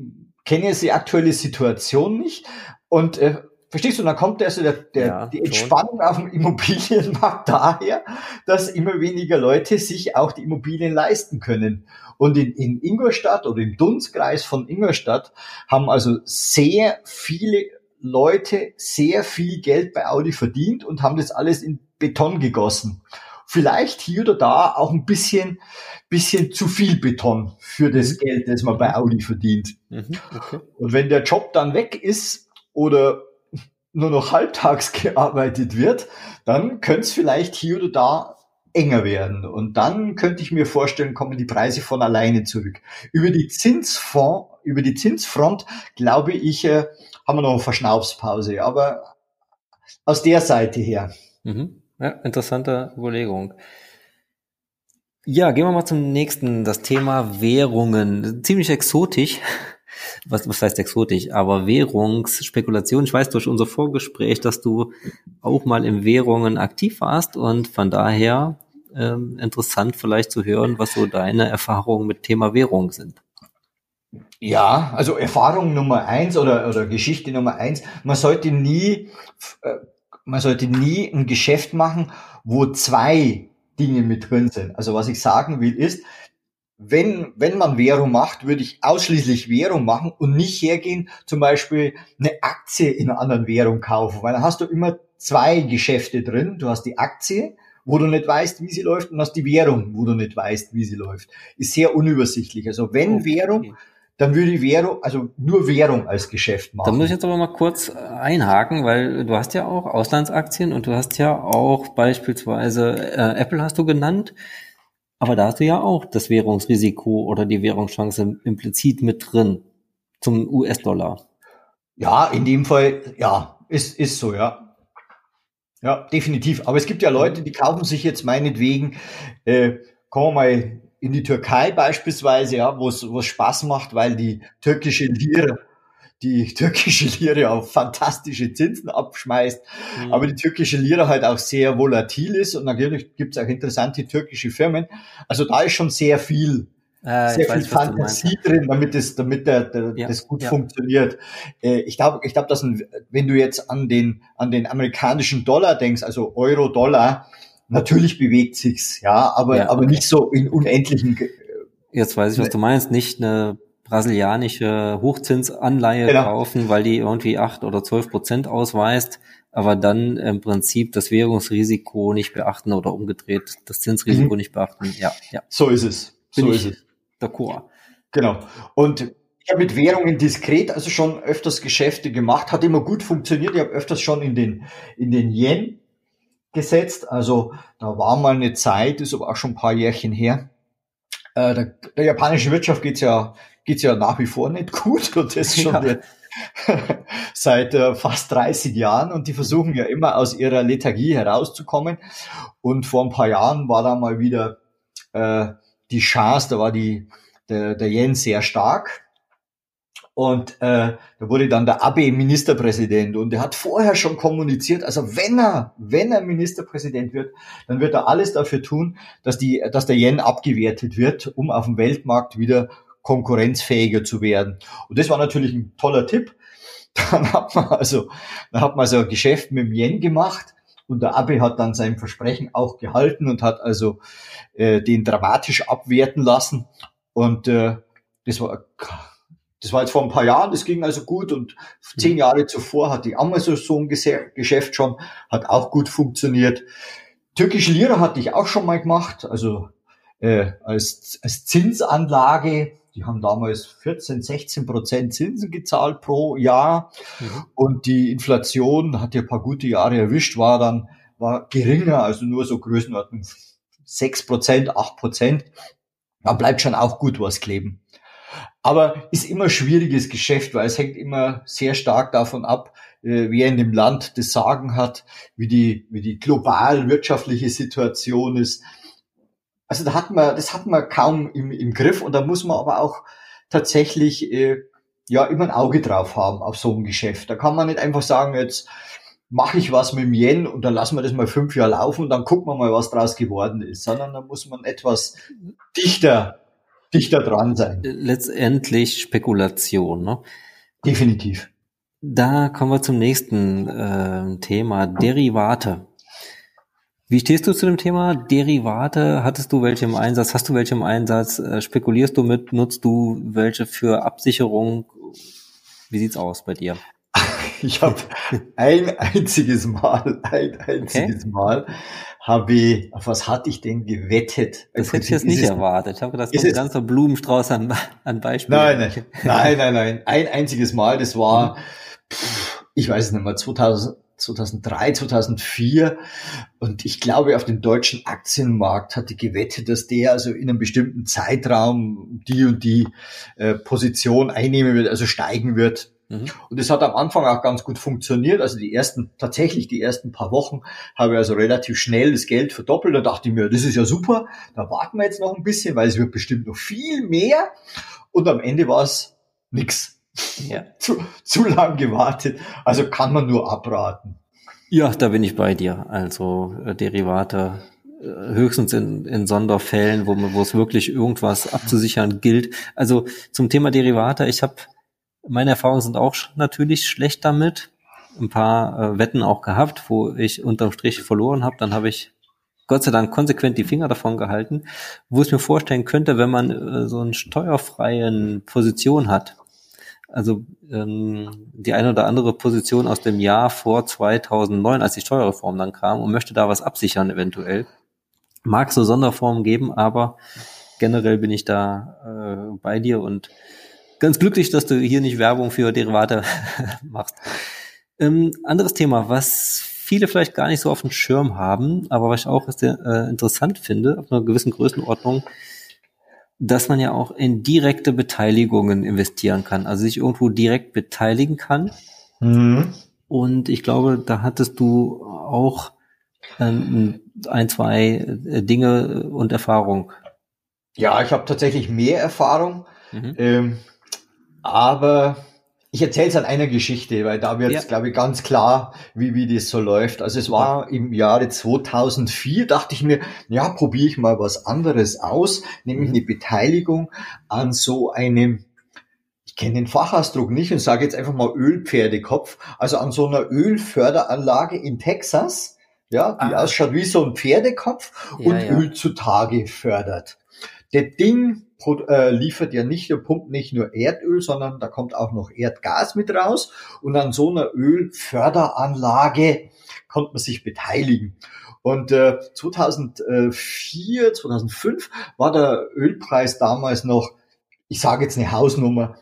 kennen jetzt die aktuelle Situation nicht und äh, Verstehst du? Und dann kommt also der, der, ja, die Entspannung schon. auf dem Immobilienmarkt daher, dass immer weniger Leute sich auch die Immobilien leisten können. Und in, in Ingolstadt oder im Dunstkreis von Ingolstadt haben also sehr viele Leute sehr viel Geld bei Audi verdient und haben das alles in Beton gegossen. Vielleicht hier oder da auch ein bisschen, bisschen zu viel Beton für das mhm. Geld, das man bei Audi verdient. Mhm, okay. Und wenn der Job dann weg ist oder nur noch halbtags gearbeitet wird, dann könnte es vielleicht hier oder da enger werden. Und dann könnte ich mir vorstellen, kommen die Preise von alleine zurück. Über die Zinsfonds, über die Zinsfront, glaube ich, äh, haben wir noch eine Verschnaufspause. Aber aus der Seite her. Mhm. Ja, interessante Überlegung. Ja, gehen wir mal zum nächsten, das Thema Währungen. Ziemlich exotisch was, was heißt exotisch, aber Währungsspekulation. Ich weiß durch unser Vorgespräch, dass du auch mal in Währungen aktiv warst und von daher ähm, interessant vielleicht zu hören, was so deine Erfahrungen mit Thema Währung sind. Ja, also Erfahrung Nummer eins oder, oder Geschichte Nummer eins. Man sollte nie, äh, man sollte nie ein Geschäft machen, wo zwei Dinge mit drin sind. Also was ich sagen will ist, wenn, wenn man Währung macht, würde ich ausschließlich Währung machen und nicht hergehen, zum Beispiel eine Aktie in einer anderen Währung kaufen, weil dann hast du immer zwei Geschäfte drin. Du hast die Aktie, wo du nicht weißt, wie sie läuft, und hast die Währung, wo du nicht weißt, wie sie läuft. Ist sehr unübersichtlich. Also wenn okay. Währung, dann würde ich Währung, also nur Währung als Geschäft machen. Da muss ich jetzt aber mal kurz einhaken, weil du hast ja auch Auslandsaktien und du hast ja auch beispielsweise äh, Apple hast du genannt. Aber da hast du ja auch das Währungsrisiko oder die Währungschance implizit mit drin zum US-Dollar. Ja, in dem Fall, ja, ist, ist so, ja. Ja, definitiv. Aber es gibt ja Leute, die kaufen sich jetzt meinetwegen, äh, kommen wir mal in die Türkei beispielsweise, ja, wo es Spaß macht, weil die türkische Lira die türkische Lira auf fantastische Zinsen abschmeißt, mhm. aber die türkische Lira halt auch sehr volatil ist und natürlich gibt es auch interessante türkische Firmen. Also da ist schon sehr viel äh, sehr viel weiß, Fantasie drin, damit das, damit der, der ja, das gut ja. funktioniert. Äh, ich glaube, ich glaube, dass ein, wenn du jetzt an den an den amerikanischen Dollar denkst, also Euro Dollar, natürlich bewegt sich's, ja, aber ja, aber okay. nicht so in unendlichen. Jetzt weiß ich, was du meinst. Nicht eine brasilianische Hochzinsanleihe genau. kaufen, weil die irgendwie acht oder zwölf Prozent ausweist, aber dann im Prinzip das Währungsrisiko nicht beachten oder umgedreht das Zinsrisiko mhm. nicht beachten. Ja, ja. So ist es. Bin so ist es. D'accord. Genau. Und ich habe mit Währungen diskret also schon öfters Geschäfte gemacht, hat immer gut funktioniert. Ich habe öfters schon in den in den Yen gesetzt. Also da war mal eine Zeit, ist aber auch schon ein paar Jährchen her. Äh, der, der japanischen Wirtschaft geht's ja geht's ja nach wie vor nicht gut und das schon ja. seit äh, fast 30 Jahren und die versuchen ja immer aus ihrer Lethargie herauszukommen. Und vor ein paar Jahren war da mal wieder äh, die Chance, da war die, der, der Yen sehr stark. Und äh, da wurde dann der Abe Ministerpräsident und er hat vorher schon kommuniziert, also wenn er, wenn er Ministerpräsident wird, dann wird er alles dafür tun, dass die, dass der Yen abgewertet wird, um auf dem Weltmarkt wieder konkurrenzfähiger zu werden. Und das war natürlich ein toller Tipp. Dann hat man also, dann hat man so ein Geschäft mit dem Yen gemacht und der Abe hat dann sein Versprechen auch gehalten und hat also äh, den dramatisch abwerten lassen. Und äh, das war das war jetzt vor ein paar Jahren, das ging also gut und zehn mhm. Jahre zuvor hat die Amazon so ein Geschäft schon, hat auch gut funktioniert. Türkische Lira hatte ich auch schon mal gemacht, also äh, als, als Zinsanlage die haben damals 14, 16 Prozent Zinsen gezahlt pro Jahr. Mhm. Und die Inflation hat ja ein paar gute Jahre erwischt, war dann, war geringer, also nur so Größenordnung 6 Prozent, 8 Prozent. Da bleibt schon auch gut was kleben. Aber ist immer schwieriges Geschäft, weil es hängt immer sehr stark davon ab, äh, wer in dem Land das Sagen hat, wie die, wie die global wirtschaftliche Situation ist. Also da hat man, das hat man kaum im, im Griff und da muss man aber auch tatsächlich äh, ja immer ein Auge drauf haben auf so ein Geschäft. Da kann man nicht einfach sagen, jetzt mache ich was mit dem Yen und dann lassen wir das mal fünf Jahre laufen und dann gucken wir mal, was draus geworden ist, sondern da muss man etwas dichter, dichter dran sein. Letztendlich Spekulation, ne? Definitiv. Da kommen wir zum nächsten äh, Thema, Derivate. Wie stehst du zu dem Thema Derivate? Hattest du welche im Einsatz? Hast du welche im Einsatz? Äh, spekulierst du mit? Nutzt du welche für Absicherung? Wie sieht's aus bei dir? Ich habe ein einziges Mal, ein einziges okay. Mal habe ich, auf was hatte ich denn gewettet? Das hätte ich jetzt nicht erwartet. Ich habe gedacht, das ist ein ganzer Blumenstrauß an, an Beispielen. Nein, nein, nein, nein, nein. Ein einziges Mal, das war, pff, ich weiß es nicht mehr, 2000, 2003, 2004. Und ich glaube, auf dem deutschen Aktienmarkt hatte gewettet, dass der also in einem bestimmten Zeitraum die und die äh, Position einnehmen wird, also steigen wird. Mhm. Und es hat am Anfang auch ganz gut funktioniert. Also die ersten, tatsächlich die ersten paar Wochen habe ich also relativ schnell das Geld verdoppelt. Da dachte ich mir, das ist ja super, da warten wir jetzt noch ein bisschen, weil es wird bestimmt noch viel mehr. Und am Ende war es nix. Ja. Zu, zu lang gewartet. Also kann man nur abraten. Ja, da bin ich bei dir. Also äh, Derivate äh, höchstens in, in Sonderfällen, wo, wo es wirklich irgendwas abzusichern gilt. Also zum Thema Derivate, ich habe meine Erfahrungen sind auch natürlich schlecht damit. Ein paar äh, Wetten auch gehabt, wo ich unterm Strich verloren habe. Dann habe ich Gott sei Dank konsequent die Finger davon gehalten. Wo ich mir vorstellen könnte, wenn man äh, so eine steuerfreien Position hat, also ähm, die eine oder andere Position aus dem Jahr vor 2009, als die Steuerreform dann kam und möchte da was absichern eventuell. Mag so Sonderformen geben, aber generell bin ich da äh, bei dir und ganz glücklich, dass du hier nicht Werbung für Derivate machst. Ähm, anderes Thema, was viele vielleicht gar nicht so auf dem Schirm haben, aber was ich auch sehr, äh, interessant finde, auf einer gewissen Größenordnung, dass man ja auch in direkte Beteiligungen investieren kann, also sich irgendwo direkt beteiligen kann. Mhm. Und ich glaube, da hattest du auch ähm, ein, zwei äh, Dinge und Erfahrung. Ja, ich habe tatsächlich mehr Erfahrung. Mhm. Ähm, aber ich erzähle es an einer Geschichte, weil da wird es, ja. glaube ich, ganz klar, wie, wie das so läuft. Also es war im Jahre 2004, dachte ich mir, ja, probiere ich mal was anderes aus, nämlich mhm. eine Beteiligung an so einem ich kenne den Fachausdruck nicht und sage jetzt einfach mal Ölpferdekopf, also an so einer Ölförderanlage in Texas, ja, die ah. ausschaut wie so ein Pferdekopf ja, und ja. Öl zutage fördert. Der Ding äh, liefert ja nicht nur, pumpt nicht nur Erdöl, sondern da kommt auch noch Erdgas mit raus. Und an so einer Ölförderanlage konnte man sich beteiligen. Und äh, 2004, 2005 war der Ölpreis damals noch, ich sage jetzt eine Hausnummer,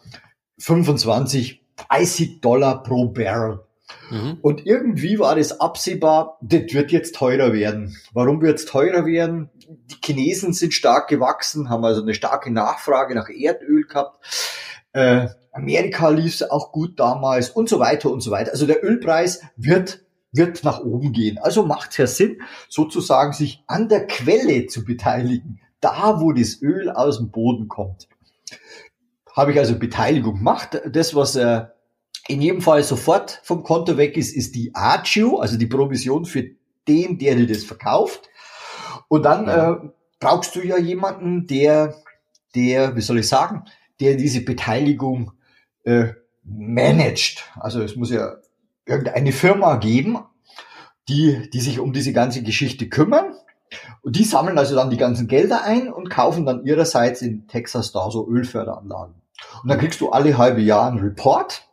25, 30 Dollar pro Barrel. Mhm. Und irgendwie war das absehbar, das wird jetzt teurer werden. Warum wird es teurer werden? Die Chinesen sind stark gewachsen, haben also eine starke Nachfrage nach Erdöl gehabt. Äh, Amerika lief es auch gut damals und so weiter und so weiter. Also der Ölpreis wird wird nach oben gehen. Also macht es ja Sinn, sozusagen sich an der Quelle zu beteiligen, da wo das Öl aus dem Boden kommt. Habe ich also Beteiligung gemacht. Das, was äh, in jedem Fall sofort vom Konto weg ist, ist die Archio, also die Provision für den, der dir das verkauft. Und dann äh, brauchst du ja jemanden, der, der, wie soll ich sagen, der diese Beteiligung äh, managt. Also es muss ja irgendeine Firma geben, die, die sich um diese ganze Geschichte kümmern. Und die sammeln also dann die ganzen Gelder ein und kaufen dann ihrerseits in Texas da so Ölförderanlagen. Und dann kriegst du alle halbe Jahr einen Report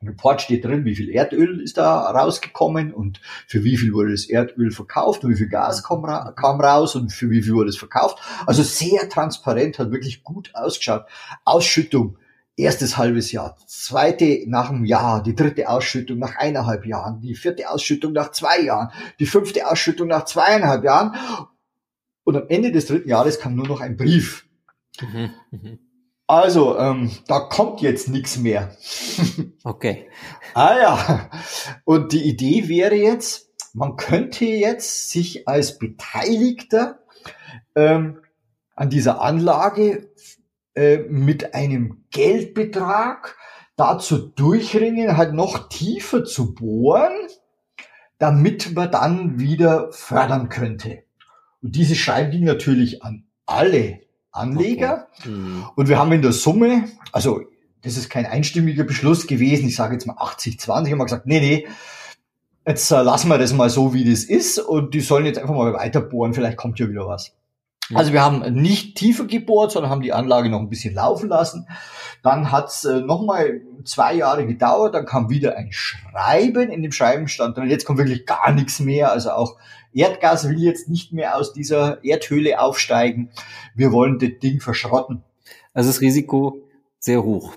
im Report steht drin, wie viel Erdöl ist da rausgekommen und für wie viel wurde das Erdöl verkauft und wie viel Gas kam, ra kam raus und für wie viel wurde es verkauft. Also sehr transparent, hat wirklich gut ausgeschaut. Ausschüttung, erstes halbes Jahr, zweite nach einem Jahr, die dritte Ausschüttung nach eineinhalb Jahren, die vierte Ausschüttung nach zwei Jahren, die fünfte Ausschüttung nach zweieinhalb Jahren. Und am Ende des dritten Jahres kam nur noch ein Brief. Mhm, mh. Also, ähm, da kommt jetzt nichts mehr. okay. Ah ja. Und die Idee wäre jetzt, man könnte jetzt sich als Beteiligter ähm, an dieser Anlage äh, mit einem Geldbetrag dazu durchringen, halt noch tiefer zu bohren, damit man dann wieder fördern könnte. Und diese Schreiben ging natürlich an alle Anleger. Okay. Mhm. Und wir haben in der Summe, also das ist kein einstimmiger Beschluss gewesen, ich sage jetzt mal 80, 20, haben wir gesagt, nee, nee, jetzt äh, lassen wir das mal so, wie das ist und die sollen jetzt einfach mal weiter bohren, vielleicht kommt ja wieder was. Also wir haben nicht tiefer gebohrt, sondern haben die Anlage noch ein bisschen laufen lassen. Dann hat's äh, nochmal zwei Jahre gedauert, dann kam wieder ein Schreiben. In dem Schreiben stand dann, jetzt kommt wirklich gar nichts mehr. Also auch Erdgas will jetzt nicht mehr aus dieser Erdhöhle aufsteigen. Wir wollen das Ding verschrotten. Also das Risiko sehr hoch.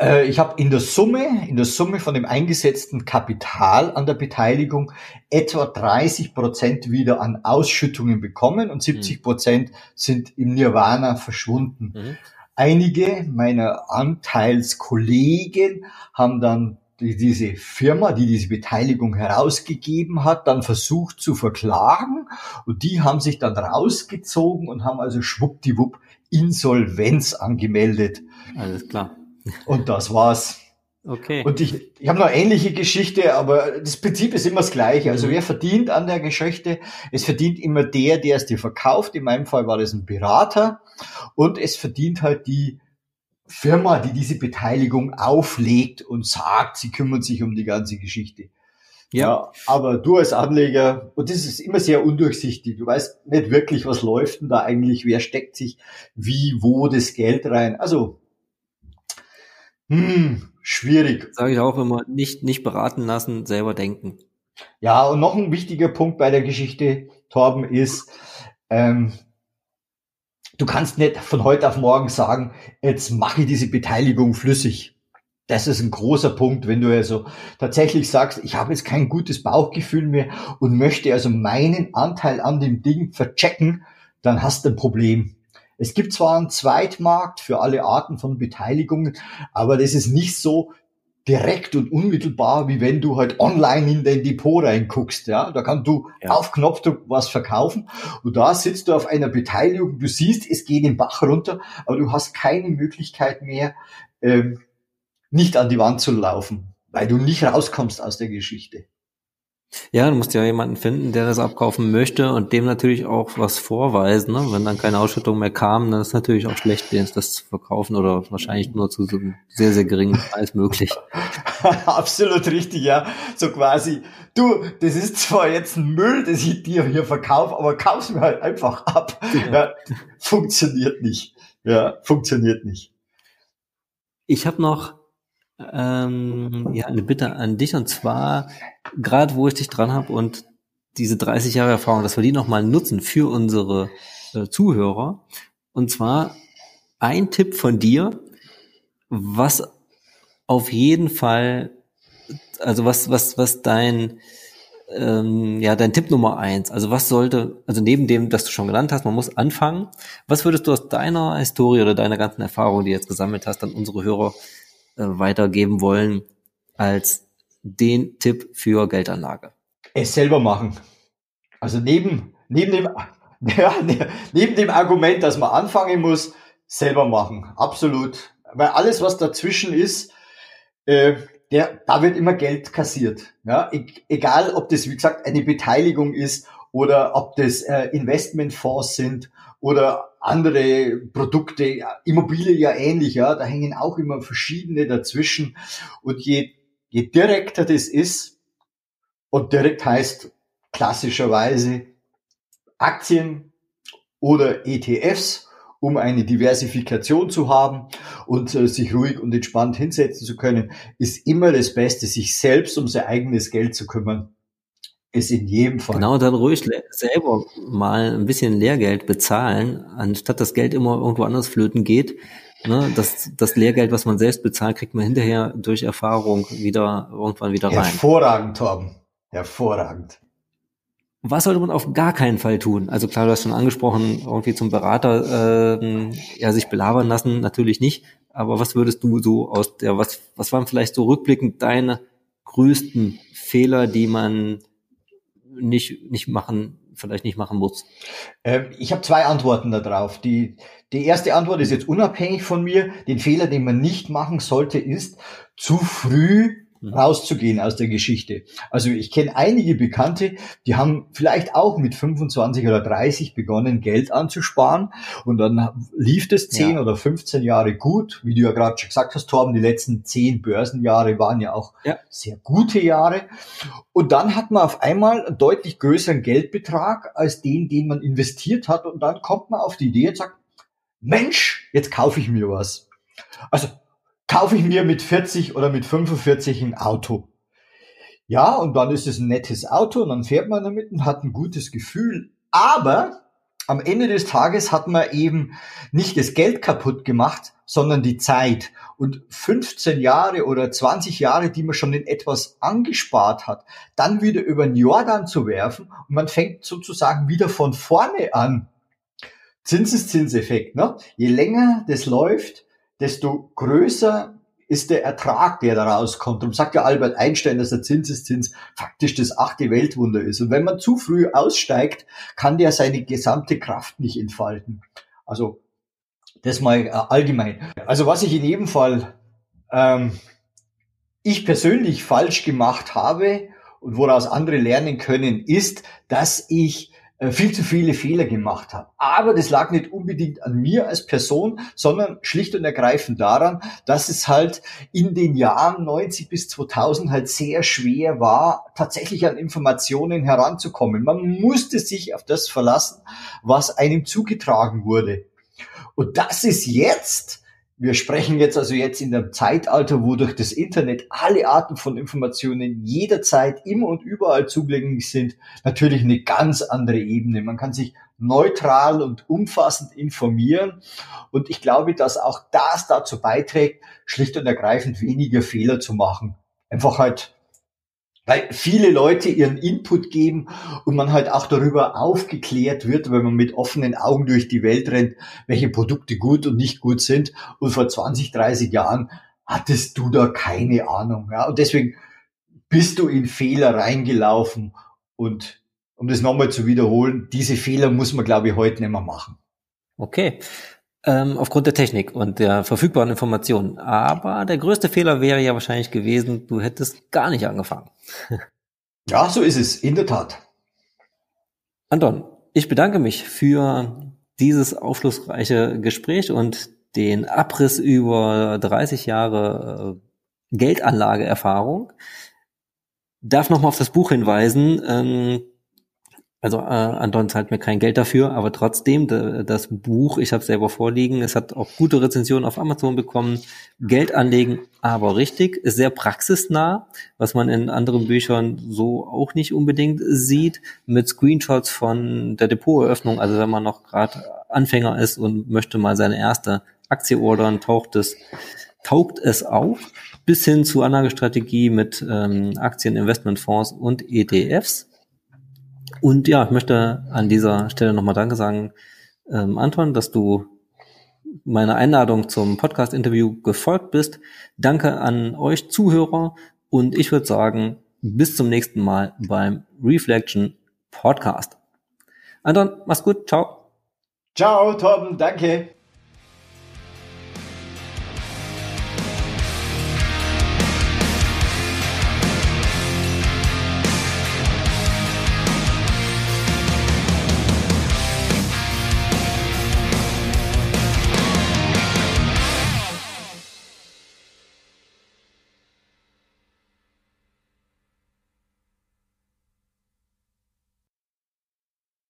Äh, ich habe in der Summe, in der Summe von dem eingesetzten Kapital an der Beteiligung etwa 30 Prozent wieder an Ausschüttungen bekommen und 70 mhm. Prozent sind im Nirvana verschwunden. Mhm. Einige meiner Anteilskollegen haben dann diese Firma, die diese Beteiligung herausgegeben hat, dann versucht zu verklagen und die haben sich dann rausgezogen und haben also schwuppdiwupp Insolvenz angemeldet. Alles klar. Und das war's. Okay. Und ich, ich habe noch ähnliche Geschichte, aber das Prinzip ist immer das gleiche. Also mhm. wer verdient an der Geschichte? Es verdient immer der, der es dir verkauft. In meinem Fall war das ein Berater. Und es verdient halt die Firma, die diese Beteiligung auflegt und sagt, sie kümmern sich um die ganze Geschichte. Ja. ja. aber du als Anleger, und das ist immer sehr undurchsichtig, du weißt nicht wirklich, was läuft denn da eigentlich, wer steckt sich wie, wo das Geld rein. Also hm, schwierig. Sage ich auch immer, nicht, nicht beraten lassen, selber denken. Ja, und noch ein wichtiger Punkt bei der Geschichte, Torben, ist, ähm, du kannst nicht von heute auf morgen sagen, jetzt mache ich diese Beteiligung flüssig. Das ist ein großer Punkt, wenn du also tatsächlich sagst, ich habe jetzt kein gutes Bauchgefühl mehr und möchte also meinen Anteil an dem Ding verchecken, dann hast du ein Problem. Es gibt zwar einen Zweitmarkt für alle Arten von Beteiligungen, aber das ist nicht so direkt und unmittelbar, wie wenn du halt online in dein Depot reinguckst. Ja, da kannst du ja. auf Knopfdruck was verkaufen und da sitzt du auf einer Beteiligung. Du siehst, es geht den Bach runter, aber du hast keine Möglichkeit mehr, ähm, nicht an die Wand zu laufen, weil du nicht rauskommst aus der Geschichte. Ja, du musst ja jemanden finden, der das abkaufen möchte und dem natürlich auch was vorweisen. Ne? Wenn dann keine Ausschüttung mehr kam, dann ist es natürlich auch schlecht, das zu verkaufen oder wahrscheinlich nur zu so einem sehr, sehr geringen Preis möglich. Absolut richtig, ja. So quasi, du, das ist zwar jetzt ein Müll, das ich dir hier verkaufe, aber kauf's mir halt einfach ab. Ja. ja funktioniert nicht. Ja, funktioniert nicht. Ich habe noch ähm, ja, eine Bitte an dich und zwar, gerade wo ich dich dran habe und diese 30 Jahre Erfahrung, dass wir die nochmal nutzen für unsere äh, Zuhörer. Und zwar ein Tipp von dir, was auf jeden Fall, also was, was, was dein, ähm, ja, dein Tipp Nummer eins, also was sollte, also neben dem, dass du schon genannt hast, man muss anfangen, was würdest du aus deiner Historie oder deiner ganzen Erfahrung, die du jetzt gesammelt hast, an unsere Hörer weitergeben wollen als den Tipp für Geldanlage? Es selber machen. Also neben, neben dem, ja, neben dem Argument, dass man anfangen muss, selber machen. Absolut. Weil alles, was dazwischen ist, äh, der, da wird immer Geld kassiert. Ja, e egal, ob das, wie gesagt, eine Beteiligung ist oder ob das äh, Investmentfonds sind oder andere Produkte, Immobilie ja ähnlich, ja, da hängen auch immer verschiedene dazwischen. Und je, je direkter das ist, und direkt heißt klassischerweise Aktien oder ETFs, um eine Diversifikation zu haben und äh, sich ruhig und entspannt hinsetzen zu können, ist immer das Beste, sich selbst um sein eigenes Geld zu kümmern ist in jedem Fall. Genau, dann ruhig selber mal ein bisschen Lehrgeld bezahlen, anstatt das Geld immer irgendwo anders flöten geht. Ne, das, das Lehrgeld, was man selbst bezahlt, kriegt man hinterher durch Erfahrung wieder irgendwann wieder rein. Hervorragend, Torben. Hervorragend. Was sollte man auf gar keinen Fall tun? Also klar, du hast schon angesprochen, irgendwie zum Berater äh, ja, sich belabern lassen, natürlich nicht. Aber was würdest du so aus der, was, was waren vielleicht so rückblickend deine größten Fehler, die man nicht, nicht machen vielleicht nicht machen muss? Ähm, ich habe zwei Antworten darauf. Die, die erste Antwort ist jetzt unabhängig von mir. Den Fehler, den man nicht machen sollte, ist zu früh. Rauszugehen aus der Geschichte. Also ich kenne einige Bekannte, die haben vielleicht auch mit 25 oder 30 begonnen, Geld anzusparen und dann lief das 10 ja. oder 15 Jahre gut. Wie du ja gerade schon gesagt hast, Torben, die letzten 10 Börsenjahre waren ja auch ja. sehr gute Jahre. Und dann hat man auf einmal einen deutlich größeren Geldbetrag als den, den man investiert hat und dann kommt man auf die Idee und sagt, Mensch, jetzt kaufe ich mir was. Also kaufe ich mir mit 40 oder mit 45 ein Auto. Ja, und dann ist es ein nettes Auto und dann fährt man damit und hat ein gutes Gefühl. Aber am Ende des Tages hat man eben nicht das Geld kaputt gemacht, sondern die Zeit. Und 15 Jahre oder 20 Jahre, die man schon in etwas angespart hat, dann wieder über den Jordan zu werfen und man fängt sozusagen wieder von vorne an. Zinseszinseffekt, ne? Je länger das läuft, desto größer ist der Ertrag, der daraus kommt. Darum sagt ja Albert Einstein, dass der Zinseszins faktisch das achte Weltwunder ist. Und wenn man zu früh aussteigt, kann der seine gesamte Kraft nicht entfalten. Also das mal äh, allgemein. Also was ich in jedem Fall ähm, ich persönlich falsch gemacht habe und woraus andere lernen können, ist, dass ich viel zu viele Fehler gemacht habe. Aber das lag nicht unbedingt an mir als Person, sondern schlicht und ergreifend daran, dass es halt in den Jahren 90 bis 2000 halt sehr schwer war, tatsächlich an Informationen heranzukommen. Man musste sich auf das verlassen, was einem zugetragen wurde. Und das ist jetzt wir sprechen jetzt also jetzt in dem Zeitalter, wo durch das Internet alle Arten von Informationen jederzeit immer und überall zugänglich sind, natürlich eine ganz andere Ebene. Man kann sich neutral und umfassend informieren. Und ich glaube, dass auch das dazu beiträgt, schlicht und ergreifend weniger Fehler zu machen. Einfach halt weil viele Leute ihren Input geben und man halt auch darüber aufgeklärt wird, wenn man mit offenen Augen durch die Welt rennt, welche Produkte gut und nicht gut sind. Und vor 20, 30 Jahren hattest du da keine Ahnung. Ja? Und deswegen bist du in Fehler reingelaufen. Und um das nochmal zu wiederholen, diese Fehler muss man, glaube ich, heute nicht mehr machen. Okay. Ähm, aufgrund der Technik und der verfügbaren Informationen. Aber der größte Fehler wäre ja wahrscheinlich gewesen, du hättest gar nicht angefangen. ja, so ist es, in der Tat. Anton, ich bedanke mich für dieses aufschlussreiche Gespräch und den Abriss über 30 Jahre äh, Geldanlageerfahrung. Darf nochmal auf das Buch hinweisen. Ähm, also äh, Anton zahlt mir kein Geld dafür, aber trotzdem, das Buch, ich habe selber vorliegen, es hat auch gute Rezensionen auf Amazon bekommen. Geld anlegen, aber richtig, ist sehr praxisnah, was man in anderen Büchern so auch nicht unbedingt sieht, mit Screenshots von der Depoteröffnung. Also wenn man noch gerade Anfänger ist und möchte mal seine erste Aktie ordern, taucht es, taugt es auf, bis hin zu Anlagestrategie mit ähm, Aktien, Investmentfonds und ETFs und ja, ich möchte an dieser Stelle nochmal Danke sagen, ähm, Anton, dass du meiner Einladung zum Podcast-Interview gefolgt bist. Danke an euch Zuhörer und ich würde sagen, bis zum nächsten Mal beim Reflection Podcast. Anton, mach's gut, ciao. Ciao, Torben, danke.